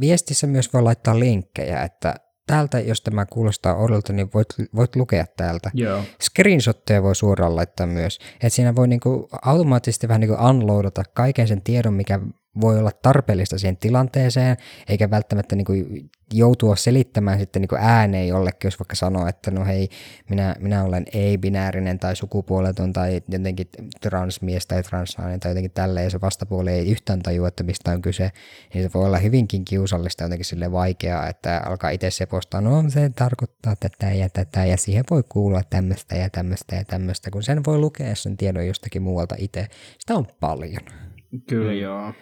viestissä myös voi laittaa linkkejä, että täältä, jos tämä kuulostaa oudolta, niin voit, voit lukea täältä. Joo. Screenshotteja voi suoraan laittaa myös. Että siinä voi niinku automaattisesti vähän niinku unloadata kaiken sen tiedon, mikä voi olla tarpeellista siihen tilanteeseen, eikä välttämättä niin kuin joutua selittämään sitten niin kuin ääneen jollekin, jos vaikka sanoo, että no hei, minä, minä olen ei-binäärinen tai sukupuoleton tai jotenkin transmies tai transnainen tai jotenkin tälleen, ja se vastapuoli ei yhtään tajua, että mistä on kyse, niin se voi olla hyvinkin kiusallista jotenkin sille vaikeaa, että alkaa itse sepostaa, no se tarkoittaa tätä ja tätä, ja siihen voi kuulla tämmöistä ja tämmöistä ja tämmöistä, kun sen voi lukea sen tiedon jostakin muualta itse. Sitä on paljon. Kyllä joo.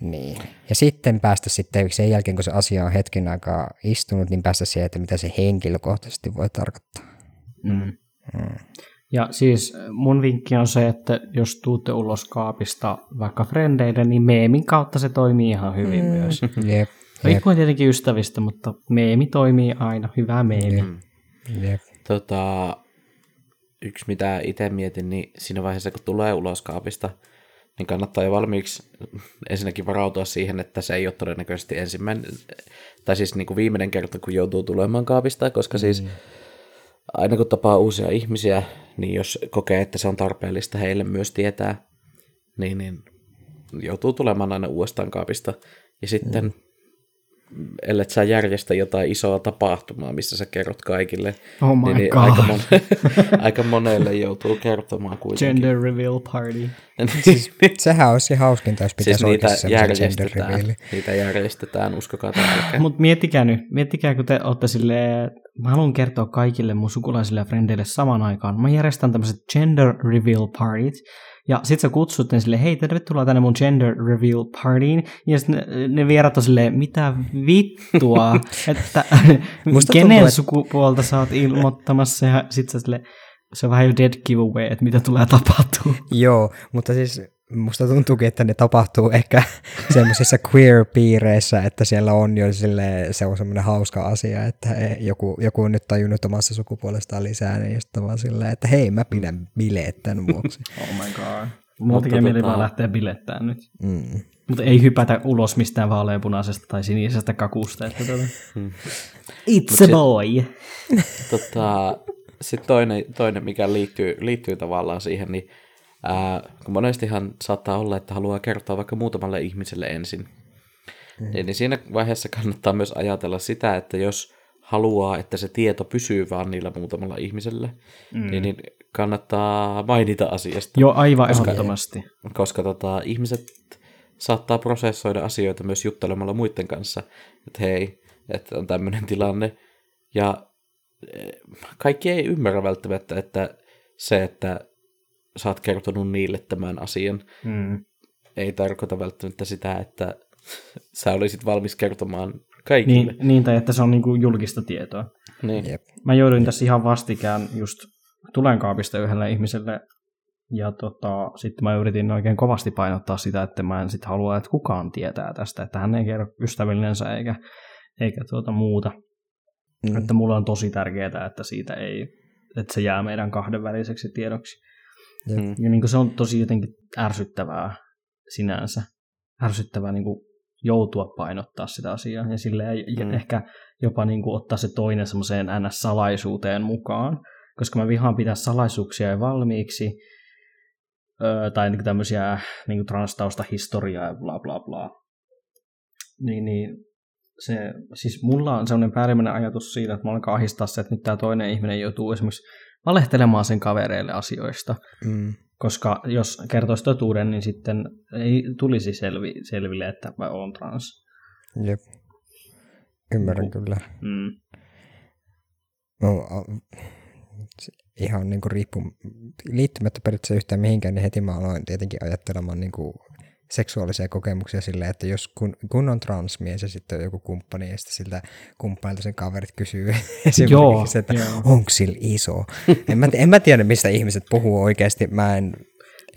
Niin. Ja sitten päästä sitten sen jälkeen, kun se asia on hetken aikaa istunut, niin päästä siihen, että mitä se henkilökohtaisesti voi tarkoittaa. Mm. Mm. Ja siis mun vinkki on se, että jos tuutte ulos kaapista vaikka frendeille, niin meemin kautta se toimii ihan hyvin mm. myös. Jep. Riippuen tietenkin ystävistä, mutta meemi toimii aina. Hyvä meemi. Mm. Jep. Tota, yksi mitä itse mietin, niin siinä vaiheessa kun tulee ulos kaapista, niin kannattaa jo valmiiksi ensinnäkin varautua siihen, että se ei ole todennäköisesti ensimmäinen, tai siis niin kuin viimeinen kerta, kun joutuu tulemaan kaapista, koska siis mm. aina kun tapaa uusia ihmisiä, niin jos kokee, että se on tarpeellista heille myös tietää, niin, niin joutuu tulemaan aina uudestaan kaapista. Ja sitten mm ellei sä järjestä jotain isoa tapahtumaa, missä sä kerrot kaikille, oh my niin, niin God. aika, mon, aika monelle joutuu kertomaan kuitenkin. Gender reveal party. siis, sehän olisi hauskinta, jos pitäisi siis niitä järjestetään, niitä järjestetään, uskokaa tai Mutta miettikää nyt, miettikää kun te olette silleen, mä haluan kertoa kaikille mun sukulaisille ja frendeille samaan aikaan. Mä järjestän tämmöiset gender reveal partit, ja sit sä kutsut ne silleen, hei tervetuloa tänne mun gender reveal partyin. Ja sit ne, ne vierat on silleen, mitä vittua, että kenen tuntuu, sukupuolta sä oot ilmoittamassa. Ja sit sä silleen, se on vähän jo dead giveaway, että mitä tulee tapahtuu. Joo, mutta siis musta tuntuukin, että ne tapahtuu ehkä semmoisissa queer-piireissä, että siellä on jo sille, se on semmoinen hauska asia, että joku, joku on nyt tajunnut omassa sukupuolestaan lisää, niin sitten vaan silleen, että hei, mä pidän bileet tämän vuoksi. oh my god. Mulla tekee mieli vaan tota- lähteä bilettämään nyt. Mm. Mutta ei hypätä ulos mistään vaaleanpunaisesta tai sinisestä kakusta. Että tuota. It's Mut a boy. tota, sitten toinen, toinen, mikä liittyy, liittyy tavallaan siihen, niin Ää, kun monestihan saattaa olla, että haluaa kertoa vaikka muutamalle ihmiselle ensin. Mm. Niin, niin siinä vaiheessa kannattaa myös ajatella sitä, että jos haluaa, että se tieto pysyy vaan niillä muutamalla ihmisellä, mm. niin, niin kannattaa mainita asiasta. Joo, aivan koska, ehdottomasti. Koska tota, ihmiset saattaa prosessoida asioita myös juttelemalla muiden kanssa, että hei, että on tämmöinen tilanne. Ja eh, kaikki ei ymmärrä välttämättä, että se, että sä oot kertonut niille tämän asian, Mm. ei tarkoita välttämättä sitä, että sä olisit valmis kertomaan kaikille. Niin, niin, tai että se on niin kuin julkista tietoa. Niin. Jep. Mä jouduin tässä ihan vastikään just tulenkaapista yhdelle ihmiselle, ja tota, sitten mä yritin oikein kovasti painottaa sitä, että mä en sit halua, että kukaan tietää tästä, että hän ei kerro ystävillensä eikä, eikä tuota muuta. Mm. Että mulla on tosi tärkeää, että siitä ei, että se jää meidän kahdenväliseksi tiedoksi. Jep. Mm. Ja niin kuin se on tosi jotenkin ärsyttävää sinänsä. Ärsyttävää niin kuin joutua painottaa sitä asiaa ja silleen, ja Mm. ehkä jopa niin kuin ottaa se toinen semmoiseen NS-salaisuuteen mukaan. Koska mä vihaan pitää salaisuuksia jo valmiiksi, öö, tai niin tämmöisiä niin transtausta historiaa ja bla bla bla. Niin, niin se, siis mulla on sellainen päällimmäinen ajatus siitä, että mä alkaa ahistaa se, että nyt tämä toinen ihminen joutuu esimerkiksi valehtelemaan sen kavereille asioista. Mm. Koska jos kertoisi totuuden, niin sitten ei tulisi selvi, selville, että mä oon trans. Jep. Ymmärrän Niinku- kyllä. Mm. No, ihan niin kuin riippu, liittymättä periaatteessa yhtään mihinkään, niin heti mä aloin tietenkin ajattelemaan niin kuin seksuaalisia kokemuksia silleen, että jos kun, kun on transmies ja sitten on joku kumppani ja sitten siltä kumppanilta sen kaverit kysyy esimerkiksi, että joo. onko sillä iso. En mä, en mä tiedä, mistä ihmiset puhuu oikeasti. Mä en,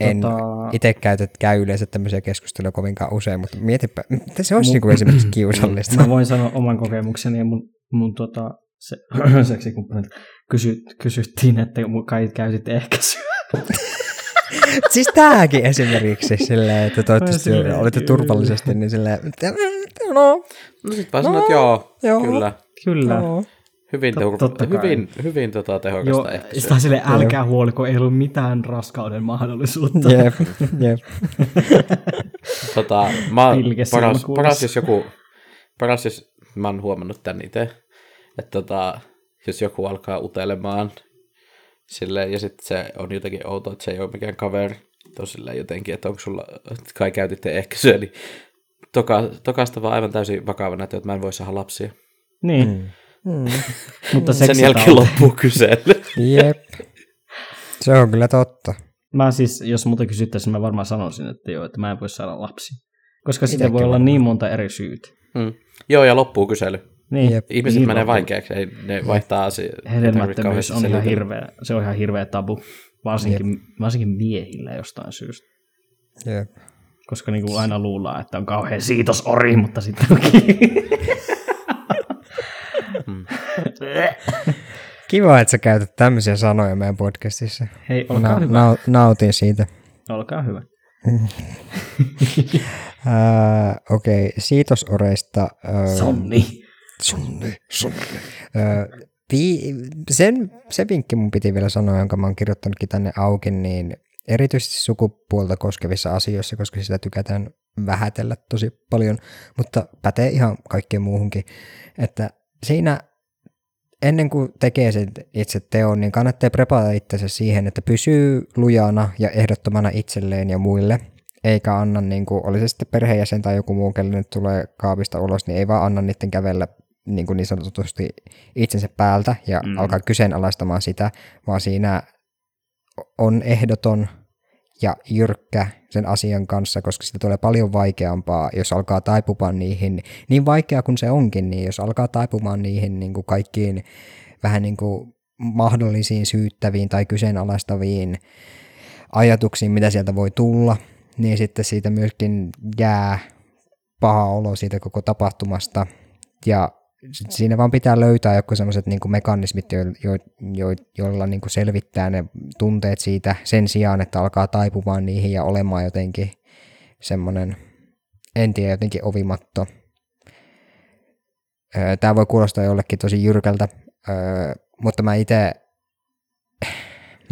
en Tota- itse käytä, käy yleensä tämmöisiä keskusteluja kovinkaan usein, mutta mietipä, että se olisi Mu- niinku esimerkiksi kiusallista. Mä voin sanoa oman kokemukseni ja mun, mun tota, se, seksikumppanit kysy, kysyttiin, että kai käytit ehkäisyä. siis tämäkin esimerkiksi silleen, että toivottavasti kyllä. turvallisesti, niin silleen, että no, No sit vaan sanoit, joo, joo. kyllä. Kyllä. no. Hyvin, Tot- totta kai. hyvin, hyvin tota tehokasta Joo, ehkäisyä. sitä sille älkää huoliko, ei ollut mitään raskauden mahdollisuutta. Jep, jep. Tota, mä paras, paras, jos joku, paras, jos mä oon huomannut tän itse, että tota, jos joku alkaa utelemaan silleen, ja sitten se on jotenkin outo, että se ei ole mikään kaveri, tosille jotenkin, että onko sulla, kai käytitte ehkäisyä, niin toka, tokasta vaan aivan täysin vakavana, että mä en voi saada lapsia. Niin, Mm. Mm. mutta Sen jälkeen loppuu kysely. Jep. Se on kyllä totta. Mä siis, jos muuta kysyttäisiin, mä varmaan sanoisin, että joo, että mä en voi saada lapsi. Koska sitä voi olla niin monta eri syytä. Mm. Joo, ja loppuu kysely. Niin, Jep. Ihmiset niin menee vaikeaksi, ei, ne vaihtaa asioita. Hedelmättömyys on ihan hirveä, se on ihan hirveä tabu. Varsinkin, varsinkin miehillä jostain syystä. Jep. Koska niin kuin aina luullaan, että on kauhean siitosori, mutta sitten onkin. Kiva, että sä käytät tämmöisiä sanoja meidän podcastissa. Hei, olkaa Na- hyvä. nau- nautin siitä. Olkaa hyvä. Ää, Okei, okay. siitosoreista. ää, Sonni. Sonni, sonni. Ää, vi- sen, se vinkki mun piti vielä sanoa, jonka mä oon kirjoittanutkin tänne auki, niin erityisesti sukupuolta koskevissa asioissa, koska sitä tykätään vähätellä tosi paljon, mutta pätee ihan kaikkeen muuhunkin, että siinä ennen kuin tekee sen itse teon, niin kannattaa prepata itsensä siihen, että pysyy lujana ja ehdottomana itselleen ja muille, eikä anna, niin kuin, oli se sitten perheenjäsen tai joku muu, kelle nyt tulee kaapista ulos, niin ei vaan anna niiden kävellä niin, kuin niin sanotusti itsensä päältä ja Mm. alkaa kyseenalaistamaan sitä, vaan siinä on ehdoton ja jyrkkä sen asian kanssa, koska sitä tulee paljon vaikeampaa, jos alkaa taipumaan niihin, niin vaikea kuin se onkin, niin jos alkaa taipumaan niihin niin kuin kaikkiin vähän niin kuin mahdollisiin syyttäviin tai kyseenalaistaviin ajatuksiin, mitä sieltä voi tulla, niin sitten siitä myöskin jää paha olo siitä koko tapahtumasta. Ja siinä vaan pitää löytää joku sellaiset niin mekanismit, jo, jo, jo, joilla niin selvittää ne tunteet siitä sen sijaan, että alkaa taipumaan niihin ja olemaan jotenkin semmoinen, en tiedä, jotenkin ovimatto. Tämä voi kuulostaa jollekin tosi jyrkältä, mutta mä itse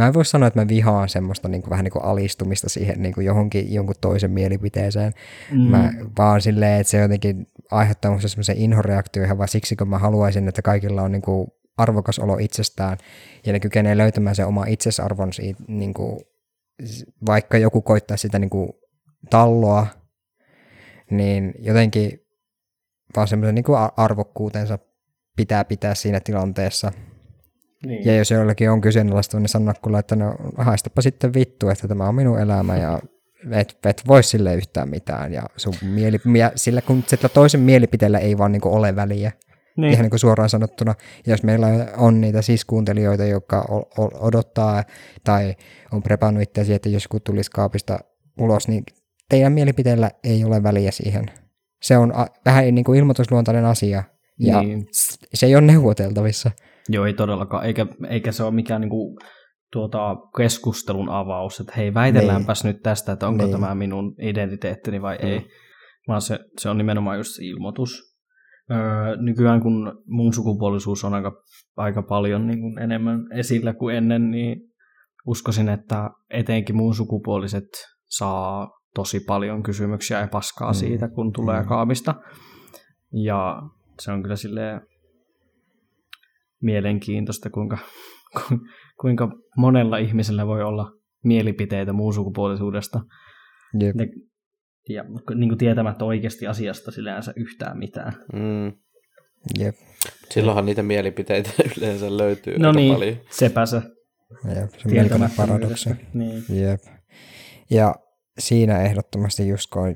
Mä en voi sanoa, että mä vihaan semmoista niin kuin, vähän niin kuin alistumista siihen niin kuin johonkin jonkun toisen mielipiteeseen. Mm. Mä vaan silleen, että se jotenkin aiheuttaa musta semmoisen inhoreaktio ihan vaan siksi, kun mä haluaisin, että kaikilla on niin kuin arvokas olo itsestään ja ne kykenee löytämään sen oma itsesarvon siitä, niin kuin, vaikka joku koittaa sitä niin kuin talloa niin jotenkin vaan semmoisen niin arvokkuutensa pitää pitää siinä tilanteessa. Niin. Ja jos jollakin on kyseenalaista, niin sanoa kuule, että no haistapa sitten vittu, että tämä on minun elämä ja et, et voi sille yhtään mitään. Ja sun mieli, ja sillä kun sillä toisen mielipiteellä ei vaan niin ole väliä. Niin. Ihan niin kuin suoraan sanottuna. Jos meillä on niitä siskuuntelijoita, jotka o- o- odottaa tai on prepannut itseäsi, että jos joku tulisi kaapista ulos, niin teidän mielipiteellä ei ole väliä siihen. Se on a- vähän niin kuin ilmoitusluontainen asia, ja Niin. se ei ole neuvoteltavissa. Joo, ei todellakaan. Eikä, eikä se ole mikään niinku, tuota, keskustelun avaus, että hei, väitelläänpäs nyt tästä, että onko Niin. tämä minun identiteettini vai Mm. ei. Vaan se, se on nimenomaan just ilmoitus. Öö, nykyään kun mun sukupuolisuus on aika, aika paljon niin kuin enemmän esillä kuin ennen, niin uskoisin, että etenkin muun sukupuoliset saa tosi paljon kysymyksiä ja paskaa Mm. siitä, kun tulee Mm. kaapista. Ja se on kyllä silleen mielenkiintoista, kuinka, ku- kuinka monella ihmisellä voi olla mielipiteitä muun sukupuolisuudesta. Jep. Ne, ja niin kuin tietämättä oikeasti asiasta sillänsä yhtään mitään. Mm. Jep. Silloinhan niitä mielipiteitä yleensä löytyy No aika niin, paljon. sepä se. Jep. Se on paradoksi. Niin. Jep. Ja siinä ehdottomasti just kun on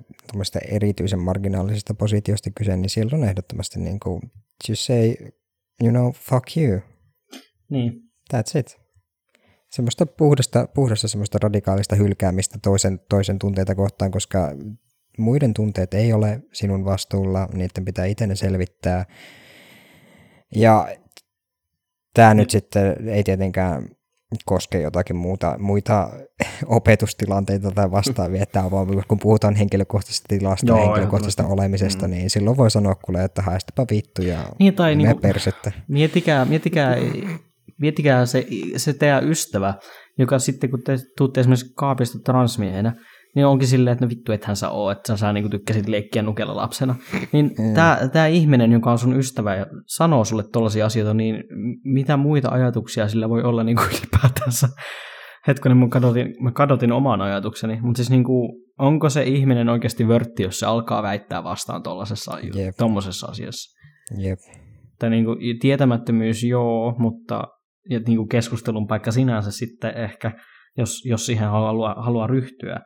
erityisen marginaalisesta positiosta kyse, niin silloin ehdottomasti niin kuin, just say, you know, fuck you. niin. That's it. Semmoista puhdasta, puhdasta semmoista radikaalista hylkäämistä toisen, toisen tunteita kohtaan, koska muiden tunteet ei ole sinun vastuulla, niiden pitää itse ne selvittää. Ja tämä nyt sitten ei tietenkään koske jotakin muuta, muita opetustilanteita tai vastaavia, että on vaan, kun puhutaan henkilökohtaisesta tilasta Joo, ja henkilökohtaisesta olemisesta, Mm. niin silloin voi sanoa kuule, että haistapa vittu ja Niin, tai mene niinku, persettä. miettikää, miettikää, miettikää se, se teidän ystävä, joka sitten kun te tuutte esimerkiksi kaapista transmiehenä, niin onkin silleen, että no vittu, ethän sä oo, että sä niinku tykkäsit leikkiä nukella lapsena. Niin Mm. tää, tää ihminen, joka on sun ystävä ja sanoo sulle tollaisia asioita, niin mitä muita ajatuksia sillä voi olla niinku ylipäätänsä? Hetkonen, mun kadotin, mä kadotin oman ajatukseni, mutta siis niinku, onko se ihminen oikeasti vörtti, jos se alkaa väittää vastaan Jep. tommosessa asiassa? Jep. Tai niinku, tietämättömyys joo, mutta ja niinku keskustelun paikka sinänsä sitten ehkä, jos, jos siihen haluaa, haluaa ryhtyä,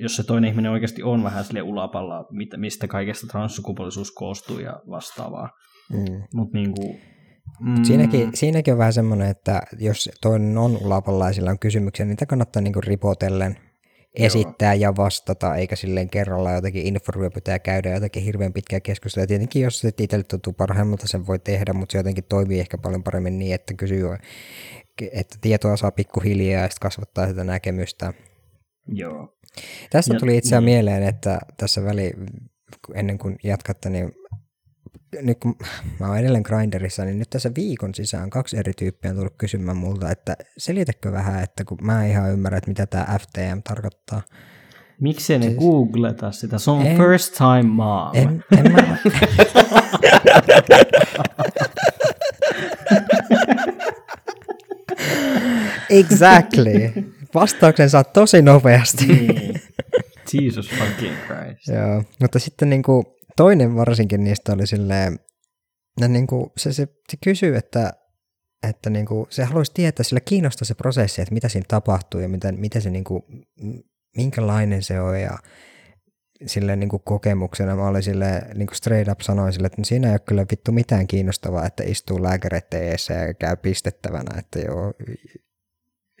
jos se toinen ihminen oikeasti on vähän sille ulapalla, mistä kaikesta transsukupuolisuus koostuu ja vastaavaa. Mm. Mutta niinku, mm, Siinäkin, siinäkin on vähän semmoinen, että jos toinen on ulapalla ja sillä on kysymyksiä, niin niitä kannattaa niinku ripotellen esittää ja vastata, eikä silleen kerralla jotakin informia pitää käydä jotakin hirveän pitkää keskustelua. Tietenkin jos se itselle tuntuu parhaimmalta, sen voi tehdä, mutta se jotenkin toimii ehkä paljon paremmin niin, että kysyy, että tietoa saa pikkuhiljaa ja sitten kasvattaa sitä näkemystä. Joo. Tästä Ja- tuli itseään niin. mieleen, että tässä väli, ennen kuin jatkatte, niin nyt kun mä oon edelleen Grinderissa, niin nyt tässä viikon sisään kaksi eri tyyppiä on tullut kysymään multa, että selitäkö vähän, että kun mä en ihan ymmärrä, että mitä tämä FTM tarkoittaa. Miksei ne Siis- googleta sitä? Se on En- first time mom. En, en mä... exactly. Vastauksen saa tosi nopeasti. Niin. Jesus fucking Christ. Joo, mutta sitten niin kuin, toinen varsinkin niistä oli silleen, no niin kuin, se, se, se kysyy, että, että niin kuin, se haluaisi tietää, sillä kiinnostaa se prosessi, että mitä siinä tapahtuu ja miten, miten se, niin kuin, minkälainen se on ja silleen niin kuin kokemuksena mä olin silleen, niin kuin straight up sanoin sille, että no siinä ei ole kyllä vittu mitään kiinnostavaa, että istuu lääkäreiden eessä ja käy pistettävänä, että joo,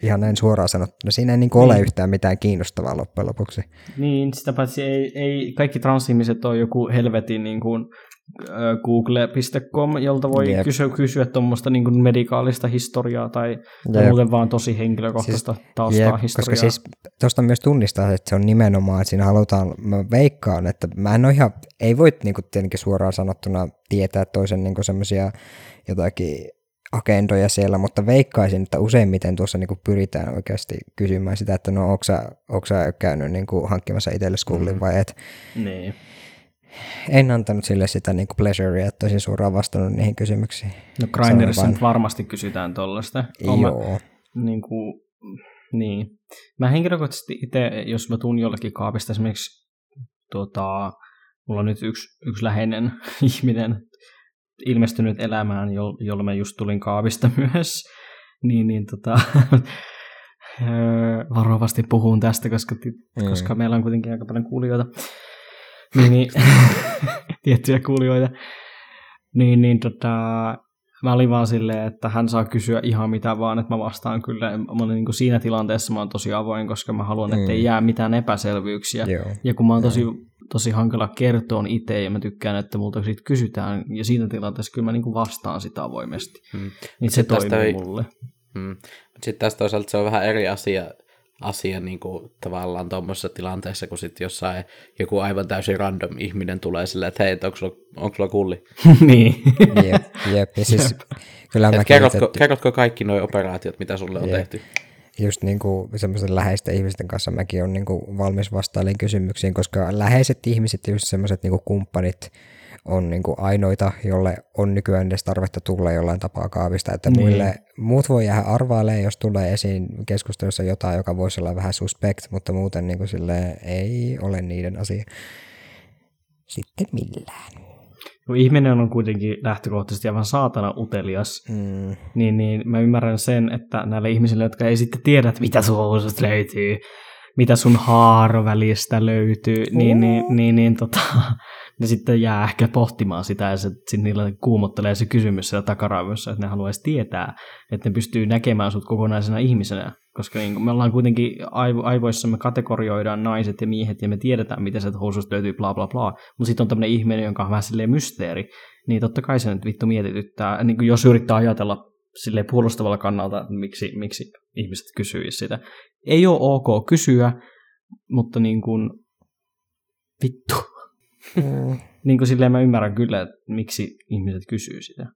ihan näin suoraan sanottuna. Siinä ei niin kuin ole Niin. yhtään mitään kiinnostavaa loppujen lopuksi. Niin, sitä paitsi ei, ei kaikki transihmiset ole joku helvetin niin kuin, google.com, jolta voi Jep. kysyä, kysyä tuommoista niin kuin medikaalista historiaa tai, tai Jep. muuten vaan tosi henkilökohtaista siis, taustaa Jep, historiaa. koska siis tuosta myös tunnistaa, että se on nimenomaan, että siinä halutaan, mä veikkaan, että mä en ole ihan, ei voi niinku tietenkin suoraan sanottuna tietää toisen niinku semmoisia jotakin agendoja siellä, mutta veikkaisin, että useimmiten tuossa niinku pyritään oikeasti kysymään sitä, että no onko sä, onko sä käynyt niinku hankkimassa itselle schoolin Mm. vai et. Niin. En antanut sille sitä niinku pleasurea, että olisin suoraan vastannut niihin kysymyksiin. No Grinderissa vaan- nyt varmasti kysytään tuollaista. Oon mä- Joo. niin kuin, niin. Mä henkilökohtaisesti itse, jos mä tuun jollekin kaapista esimerkiksi tuota, mulla on nyt yksi, yksi läheinen ihminen ilmestynyt elämään, jo, mä just tulin kaavista myös. Niin, niin tota, varovasti puhun tästä, koska, mm. koska meillä on kuitenkin aika paljon kuulijoita. Niin, niin tiettyjä kuulijoita. Niin, niin tota, mä olin vaan silleen, että hän saa kysyä ihan mitä vaan, että mä vastaan kyllä. Mä olin niin kuin siinä tilanteessa mä oon tosi avoin, koska mä haluan, että mm. ei jää mitään epäselvyyksiä. Joo. Ja kun mä oon tosi, tosi hankala kertoa itse ja mä tykkään, että multa siitä kysytään ja siinä tilanteessa kyllä mä niin kuin vastaan sitä avoimesti. Mm. Niin se toimii ei... mulle. Mm. Sitten tästä toisaalta se on vähän eri asia, asia niin kuin, tavallaan tuommoisessa tilanteessa, kun sitten jossain joku aivan täysin random ihminen tulee silleen, että hei, onko sulla, onko sulla kulli? niin. jep, jep. Ja siis, kyllä mä kerrotko, että... kerrotko kaikki nuo operaatiot, mitä sulle on jep. tehty? Just niin kuin semmoisen läheisten ihmisten kanssa mäkin olen niin kuin valmis vastailemaan kysymyksiin, koska läheiset ihmiset ja just semmoiset niin kumppanit, on niin kuin ainoita, jolle on nykyään edes tarvetta tulla jollain tapaa kaavista, että niin. muille, muut voi jäädä arvailemaan, jos tulee esiin keskustelussa jotain, joka voisi olla vähän suspect, mutta muuten niin kuin sille ei ole niiden asia sitten millään. No, ihminen on kuitenkin lähtökohtaisesti aivan saatana utelias, mm. niin, niin mä ymmärrän sen, että näille ihmisille, jotka ei sitten tiedä, että mitä sun löytyy, mitä sun haarovälistä löytyy, niin, niin, niin, niin tota, ne sitten jää ehkä pohtimaan sitä ja sitten niillä kuumottelee se kysymys siellä takaraivossa, että ne haluaisi tietää, että ne pystyy näkemään sut kokonaisena ihmisenä, koska niin me ollaan kuitenkin aivo, aivoissamme kategorioidaan naiset ja miehet ja me tiedetään, miten se housusta löytyy bla bla bla, mutta sitten on tämmöinen ihminen, jonka on vähän silleen mysteeri, niin totta kai se nyt vittu mietityttää, niin kuin jos yrittää ajatella sille puolustavalla kannalta, miksi, miksi ihmiset kysyisivät sitä. Ei ole ok kysyä, mutta niin kuin, vittu, Mm. niin kuin silleen mä ymmärrän kyllä, että miksi ihmiset kysyy sitä.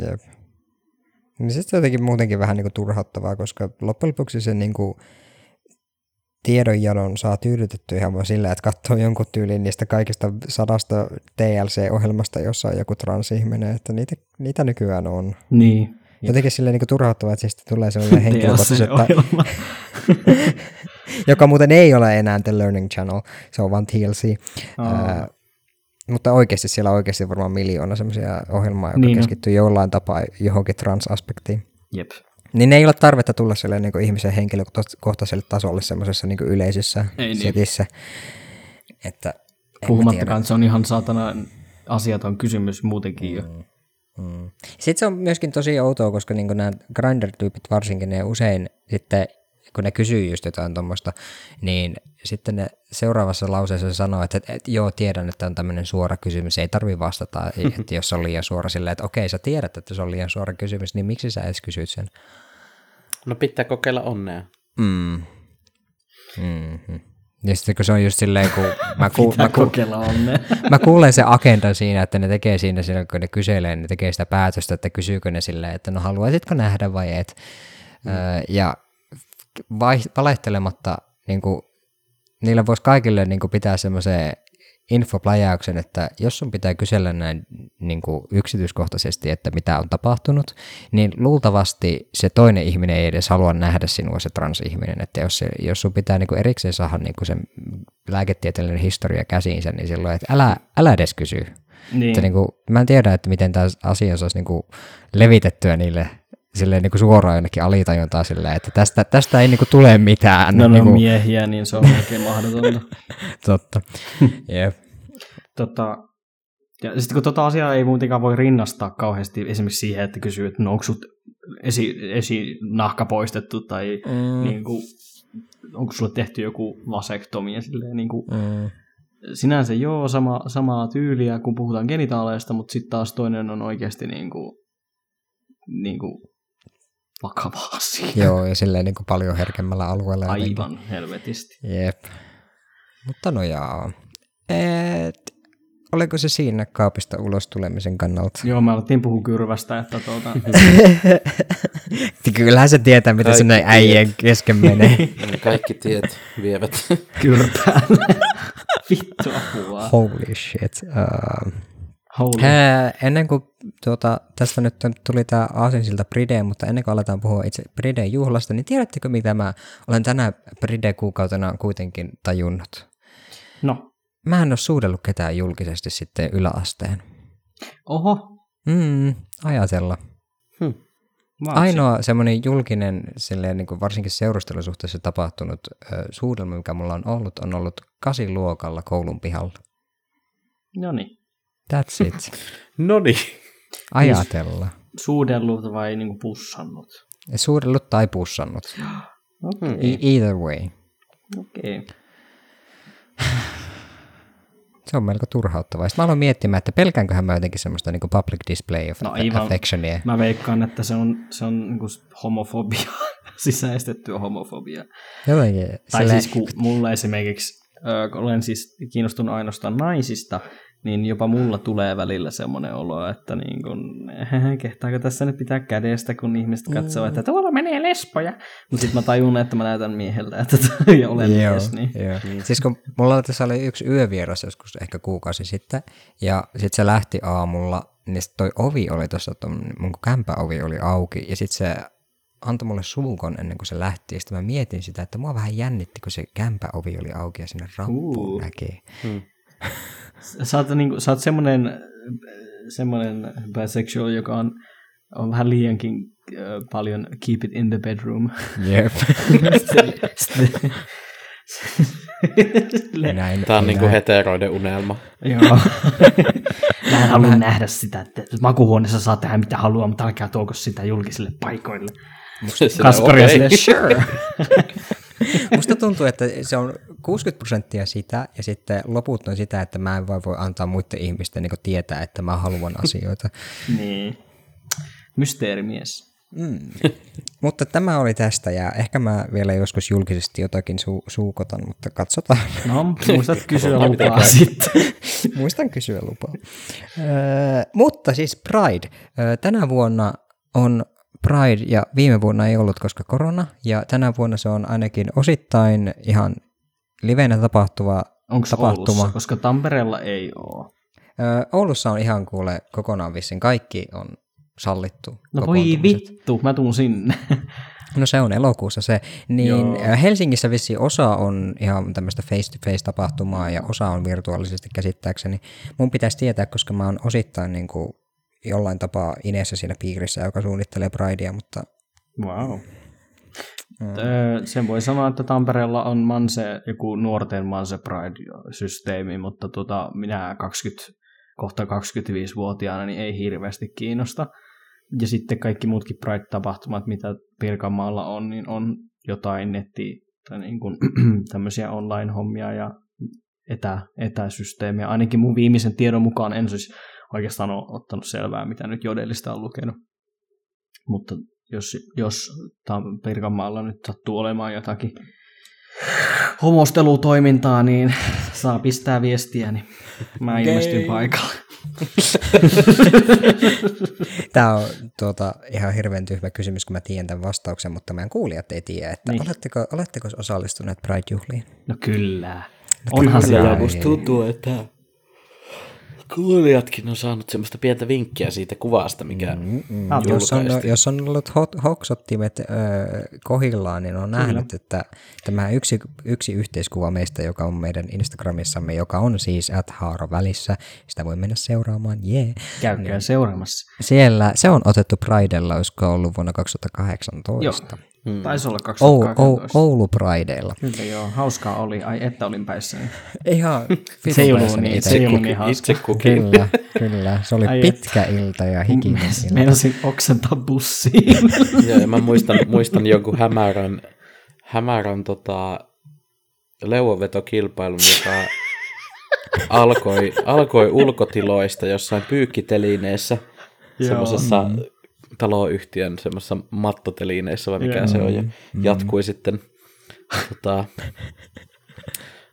Jep. Niin sitten se on jotenkin muutenkin vähän niin kuin turhauttavaa, koska loppujen lopuksi se niin kuin tiedonjadon saa tyydytettyä ihan vaan sillä, että katsoo jonkun tyylin niistä kaikista sadasta TLC-ohjelmasta, jossa on joku transihminen, että niitä, niitä nykyään on. Niin. Jotenkin silleen niin turhauttavaa, että siitä tulee sellainen henkilökohtaiset... joka muuten ei ole enää The Learning Channel, se on vaan TLC. Oh. Uh, mutta oikeasti siellä on oikeasti varmaan miljoona semmoisia ohjelmaa, joka niin keskittyy jollain tapaa johonkin transaspektiin. Jep. Niin ne ei ole tarvetta tulla sille niin ihmisen henkilökohtaiselle tasolle semmoisessa niin yleisessä ei niin. setissä. Että, Puhumattakaan, se on ihan saatana asiaton kysymys muutenkin jo. Mm. Mm. Sitten se on myöskin tosi outoa, koska niin nämä grinder-tyypit varsinkin, ne usein sitten kun ne kysyy just jotain tuommoista, niin sitten ne seuraavassa lauseessa sanoo, että, että, että joo, tiedän, että on tämmöinen suora kysymys, ei tarvi vastata, että jos on liian suora silleen, että okei, sä tiedät, että se on liian suora kysymys, niin miksi sä edes kysyt sen? No pitää kokeilla onnea. Mm. Mm-hmm. Ja sitten kun se on just silleen, kun mä, ku, mä, ku, mä kuulen se agenda siinä, että ne tekee siinä, siinä kun ne kyselee, ne tekee sitä päätöstä, että kysyykö ne silleen, että no haluaisitko nähdä vai et. Mm. Öö, ja vai, valehtelematta niin kuin, niillä voisi kaikille niin kuin, pitää semmoisen infopläjäyksen, että jos sun pitää kysellä näin niin kuin yksityiskohtaisesti, että mitä on tapahtunut, niin luultavasti se toinen ihminen ei edes halua nähdä sinua se transihminen, että jos, se, jos sun pitää niin kuin erikseen saada niin kuin sen lääketieteellinen historia käsiinsä, niin silloin, että älä, älä edes kysy. Niin. Että niin kuin, mä en tiedä, että miten tämä asia saisi niin kuin levitettyä niille silleen niin kuin suoraan jonnekin alitajuntaan silleen, että tästä, tästä ei niin kuin tule mitään. No, no niin kuin... miehiä, niin se on melkein mahdotonta. Totta, yep. Tota, ja sitten kun tota asiaa ei muutenkaan voi rinnastaa kauheasti esimerkiksi siihen, että kysyy, että no onko sut esi, esi nahka poistettu tai mm. niin kuin, onko sulle tehty joku vasektomia silleen niin kuin, mm. sinänsä joo, sama, samaa tyyliä, kun puhutaan genitaaleista, mutta sitten taas toinen on oikeasti niin kuin, niin kuin vakava asia. Joo, ja silleen niin kuin paljon herkemmällä alueella. Aivan jotenkin. helvetisti. Jep. Mutta no jaa. Et, oliko se siinä kaapista ulos tulemisen kannalta? Joo, mä alettiin puhua kyrvästä, että tuota... Kyllähän se tietää, mitä Kaikki sinne äijän kesken menee. Kaikki tiet vievät. Kyrpään. Vittu apua. Holy shit. Uh, Hää, ennen kuin tuota, tästä nyt tuli tämä Aasinsilta Bride, mutta ennen kuin aletaan puhua itse Brideen juhlasta, niin tiedättekö mitä mä olen tänä Bride-kuukautena kuitenkin tajunnut? No. mä en ole suudellut ketään julkisesti sitten yläasteen. Oho. Mm, ajatella. Hmm. Mä Ainoa semmoinen julkinen, silleen, niin kuin varsinkin seurustelusuhteessa tapahtunut ö, suudelma, mikä mulla on ollut, on ollut kasiluokalla koulun pihalla. No niin. That's it. No niin. Ajatella. Suudellut vai niinku pussannut? Suudellut tai pussannut. Okay. E- either way. Okei. Se on melko turhauttavaa. Sitten mä aloin miettimään, että pelkäänköhän mä jotenkin semmoista niin public display of No affectionia. Mä veikkaan, että se on, se on niinku homofobia, sisäistettyä homofobiaa. Jotenkin. Tai silleen- siis kun mulla esimerkiksi, kun olen siis kiinnostunut ainoastaan naisista, niin jopa mulla tulee välillä semmoinen olo, että niin kun, kehtaako tässä nyt pitää kädestä, kun ihmiset katsoo, että tuolla menee lesboja. Mutta sitten mä tajun, että mä näytän mieheltä, että ja olen mies. Niin. Joo. Siis kun mulla tässä oli yksi yövieras joskus ehkä kuukausi sitten, ja sitten se lähti aamulla, niin sit toi ovi oli tuossa, mun kämpäovi oli auki, ja sitten se antoi mulle sulkon ennen kuin se lähti, ja sitten mä mietin sitä, että mua vähän jännitti, kun se kämpäovi oli auki ja sinne rappuun Uu. näki. Sä oot, niinku, sä oot semmoinen, semmoinen bisexual, joka on, on vähän liiankin ö, paljon keep it in the bedroom. Jep. Sitten- Sille- Näin, Tämä on niinku näin. heteroiden unelma. Joo. Mä en halua nähdä sitä, että makuhuoneessa saa tehdä mitä haluaa, mutta älkää tuoko sitä julkisille paikoille. Kasperi on okei. silleen, sure. Musta tuntuu, että se on 60 prosenttia sitä, ja sitten loput on sitä, että mä en vaan voi antaa muiden ihmisten niin tietää, että mä haluan asioita. niin. Mysteerimies. Mm. mutta tämä oli tästä, ja ehkä mä vielä joskus julkisesti jotakin su- suukotan, mutta katsotaan. No, muistat kysyä lupaa sitten. Muistan kysyä lupaa. Öö, mutta siis Pride. Öö, tänä vuonna on Pride, ja viime vuonna ei ollut, koska korona, ja tänä vuonna se on ainakin osittain ihan livenä tapahtuva Onko tapahtuma. Oulussa? Koska Tampereella ei ole. Öö, Oulussa on ihan kuule kokonaan vissiin kaikki on sallittu. No voi vittu, mä tuun sinne. No se on elokuussa se. Niin Joo. Helsingissä vissi osa on ihan tämmöistä face-to-face tapahtumaa ja osa on virtuaalisesti käsittääkseni. Mun pitäisi tietää, koska mä oon osittain niin kuin jollain tapaa Inessa siinä piirissä, joka suunnittelee Pridea, mutta Wow. Öö, sen voi sanoa, että Tampereella on Manse, joku nuorten Manse Pride-systeemi, mutta tota, minä 20, kohta 25-vuotiaana niin ei hirveästi kiinnosta. Ja sitten kaikki muutkin Pride-tapahtumat, mitä Pirkanmaalla on, niin on jotain netti tai niin kuin, tämmöisiä online-hommia ja etä, etäsysteemiä. Ainakin mun viimeisen tiedon mukaan en siis oikeastaan ole ottanut selvää, mitä nyt jodellista on lukenut. Mutta jos, jos Pirkanmaalla nyt sattuu olemaan jotakin homostelutoimintaa, niin saa pistää viestiä, niin mä ilmestyn paikalle. tämä on tuota, ihan hirveän tyhmä kysymys, kun mä tiedän tämän vastauksen, mutta meidän kuulijat ei tiedä, että Niin. niin. oletteko, oletteko osallistuneet Pride-juhliin? No kyllä. Onhan kyllä. se Ai. musta tuntuu, että kuulijatkin on saanut semmoista pientä vinkkiä siitä kuvasta, mikä Mm, Ah, jos, on, jos on ollut hot, hoksottimet ö, kohillaan, niin on nähnyt, että tämä yksi, yksi yhteiskuva meistä, joka on meidän Instagramissamme, joka on siis at haaro välissä, sitä voi mennä seuraamaan, jee. Yeah. Käykää seuraamassa. Siellä, se on otettu Pridella, olisiko ollut vuonna 2018. Hmm. Taisi olla Ou, ou, 2018. Oulu Prideilla. Kyllä joo, hauskaa oli. Ai että olin päissäni. Ihan Se ei ollut vitun niin, itse. kukin, niin itse kukin. Kyllä, kyllä. Se oli Ai pitkä ilta ja hikinen ilta. Meinasin oksentaa bussiin. Joo, ja mä muistan, muistan jonkun hämärän, hämärän tota, leuanvetokilpailun, joka alkoi, alkoi ulkotiloista jossain pyykkitelineessä, semmoisessa taloyhtiön semmoisessa mattotelineessä, vai mikä Joo. se on, ja jatkui sitten tota,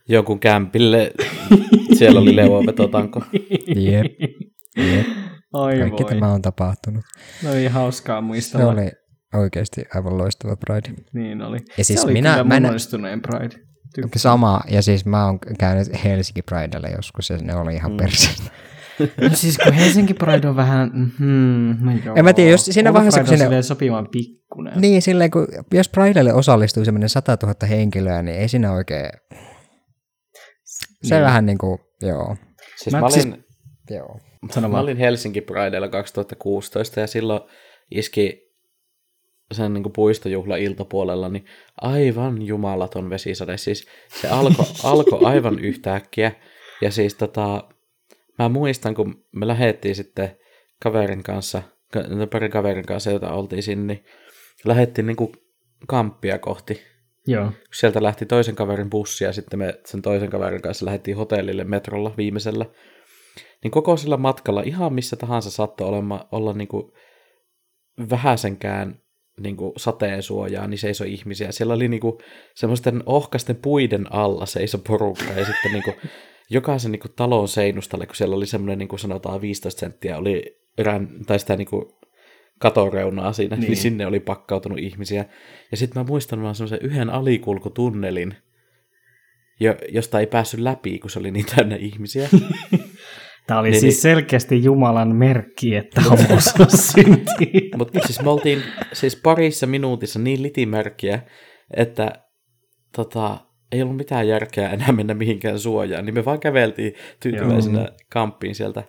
jonkun kämpille, siellä oli leuanvetotanko. Jep, jep. Ai Kaikki voi. tämä on tapahtunut. No oli hauskaa Se muistella. oli oikeasti aivan loistava Pride. Niin oli. Ja siis se oli minä- kyllä mä en- onnistuneen Pride. Tykkään. Sama, ja siis mä oon käynyt Helsinki Pridella joskus, ja ne oli ihan mm. perseestä. No siis kun Helsinki Pride on vähän... Hmm, no joo. En mä tiedä, jos siinä Oulu vaiheessa, Pride kun sinne- sopivan pikkunen. Niin, silleen, kun, jos Pridelle osallistuu semmoinen 100 000 henkilöä, niin ei siinä oikein... Se Niin. vähän niin kuin, joo. Siis Mä- mä, siis- olin, joo. Sano mä olin Helsinki Prideilla 2016 ja silloin iski sen niin puistojuhla iltapuolella, niin aivan jumalaton vesisade. Siis se alkoi alko aivan yhtäkkiä. Ja siis tota, mä muistan, kun me lähdettiin sitten kaverin kanssa, ka- no pari kaverin kanssa, jota oltiin sinne, niin lähdettiin niin kamppia kohti. Joo. Sieltä lähti toisen kaverin bussi ja sitten me sen toisen kaverin kanssa lähdettiin hotellille metrolla viimeisellä. Niin koko sillä matkalla, ihan missä tahansa saattoi olema, olla niin kuin vähäsenkään niin kuin sateen suojaa, niin seisoi ihmisiä. Siellä oli niin kuin semmoisten ohkasten puiden alla seisoi porukka ja sitten niin kuin jokaisen niin kuin talon seinustalle, kun siellä oli semmoinen niin kuin sanotaan 15 senttiä oli erään, tai sitä niin kuin katoreunaa siinä, niin. Niin. sinne oli pakkautunut ihmisiä. Ja sitten mä muistan vaan semmoisen yhden alikulkutunnelin, jo, josta ei päässyt läpi, kun se oli niin täynnä ihmisiä. Tämä oli Niin, siis niin. selkeästi Jumalan merkki, että syntii. Mutta siis me oltiin siis parissa minuutissa niin litimerkkiä, että tota, ei ollut mitään järkeä enää mennä mihinkään suojaan, niin me vaan käveltiin tyytyväisenä Joo. kamppiin sieltä.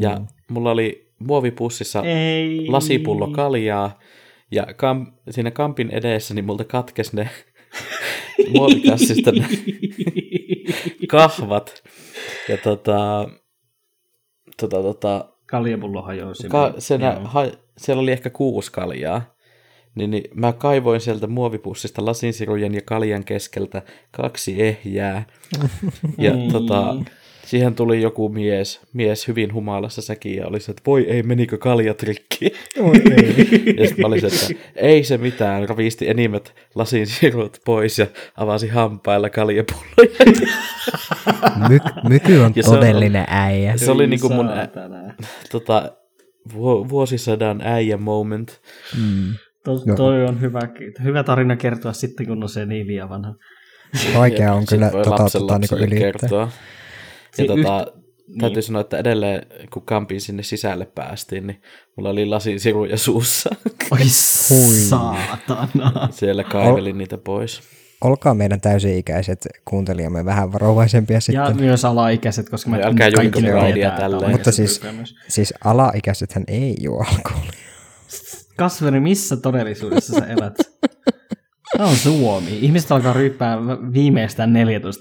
Ja mulla oli muovipussissa Ei. lasipullo kaljaa, ja kam, siinä kampin edessä niin multa katkes ne muovikassista ne kahvat. Ja tota, tota, tota, Kaljapullo hajosi. Ka- Joo. ha, siellä oli ehkä kuusi kaljaa. Niin, niin mä kaivoin sieltä muovipussista lasinsirujen ja kaljan keskeltä kaksi ehjää. Ja Ei. tota, siihen tuli joku mies, mies hyvin humalassa sekin ja oli se, että voi ei, menikö kaljat rikki? ja sitten mä olin se, että ei se mitään, ravisti enimmät lasinsirut pois ja avasi hampailla kaljapulloja. My- myky on Ja se on- todellinen äijä. se oli niinku mun ä, tota, vu- vuosisadan äijä moment. Mm. To, toi on hyvä, hyvä tarina kertoa sitten, kun on se niin liian vanha. Vaikea on kyllä tota, tota, lapsille ylittää. Ja tota, niin. täytyy sanoa, että edelleen kun kampin sinne sisälle päästiin, niin mulla oli lasinsiruja suussa. Oi saatana. Siellä kaivelin niitä pois. Olkaa meidän täysi-ikäiset kuuntelijamme vähän varovaisempia Ja sitten. myös alaikäiset, koska mä Ja älkää kaikki ne tälleen. Mutta siis, siis alaikäisethän ei juo alkoholia. Kasveri, missä todellisuudessa sä elät? Tämä on Suomi. Ihmiset alkaa ryyppää viimeistään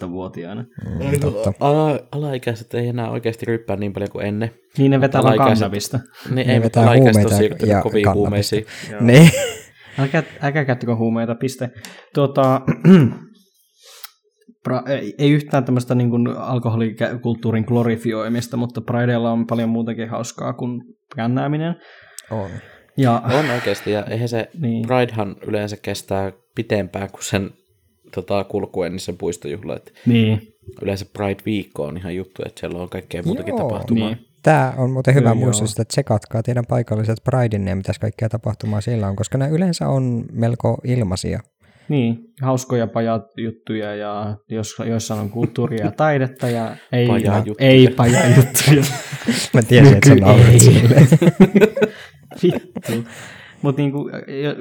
14-vuotiaana. Mm, totta. Ala, alaikäiset ei enää oikeasti ryppää niin paljon kuin ennen. Niin ne vetää vaan kannabista. Niin Ne ei, vetää alaikäiset on huumeita siirtynyt ja koviin huumeisiin. Niin. Älkää, älkää käyttäkö huumeita, piste. Tuota, pra, ei, yhtään tämmöistä niin kuin alkoholikulttuurin glorifioimista, mutta Prideilla on paljon muutakin hauskaa kuin kännääminen. On. Ja, On oikeasti, ja eihän se Niin. Pridehan yleensä kestää pitempään kuin sen tota, kulkuen, niin sen puistojuhla. Et niin, yleensä Pride-viikko on ihan juttu, että siellä on kaikkea muutakin Joo, tapahtumaa. niin. Tämä on muuten hyvä muistutus, että tsekatkaa teidän paikalliset Prideinne ja mitäs kaikkea tapahtumaa siellä on, koska ne yleensä on melko ilmaisia. Niin, hauskoja pajajuttuja ja jos, joissain on kulttuuria ja taidetta ja ei, Pajajuttuja. ei pajajuttuja. Mä tiesin, että sä naurat ei. Vittu. Mutta niinku,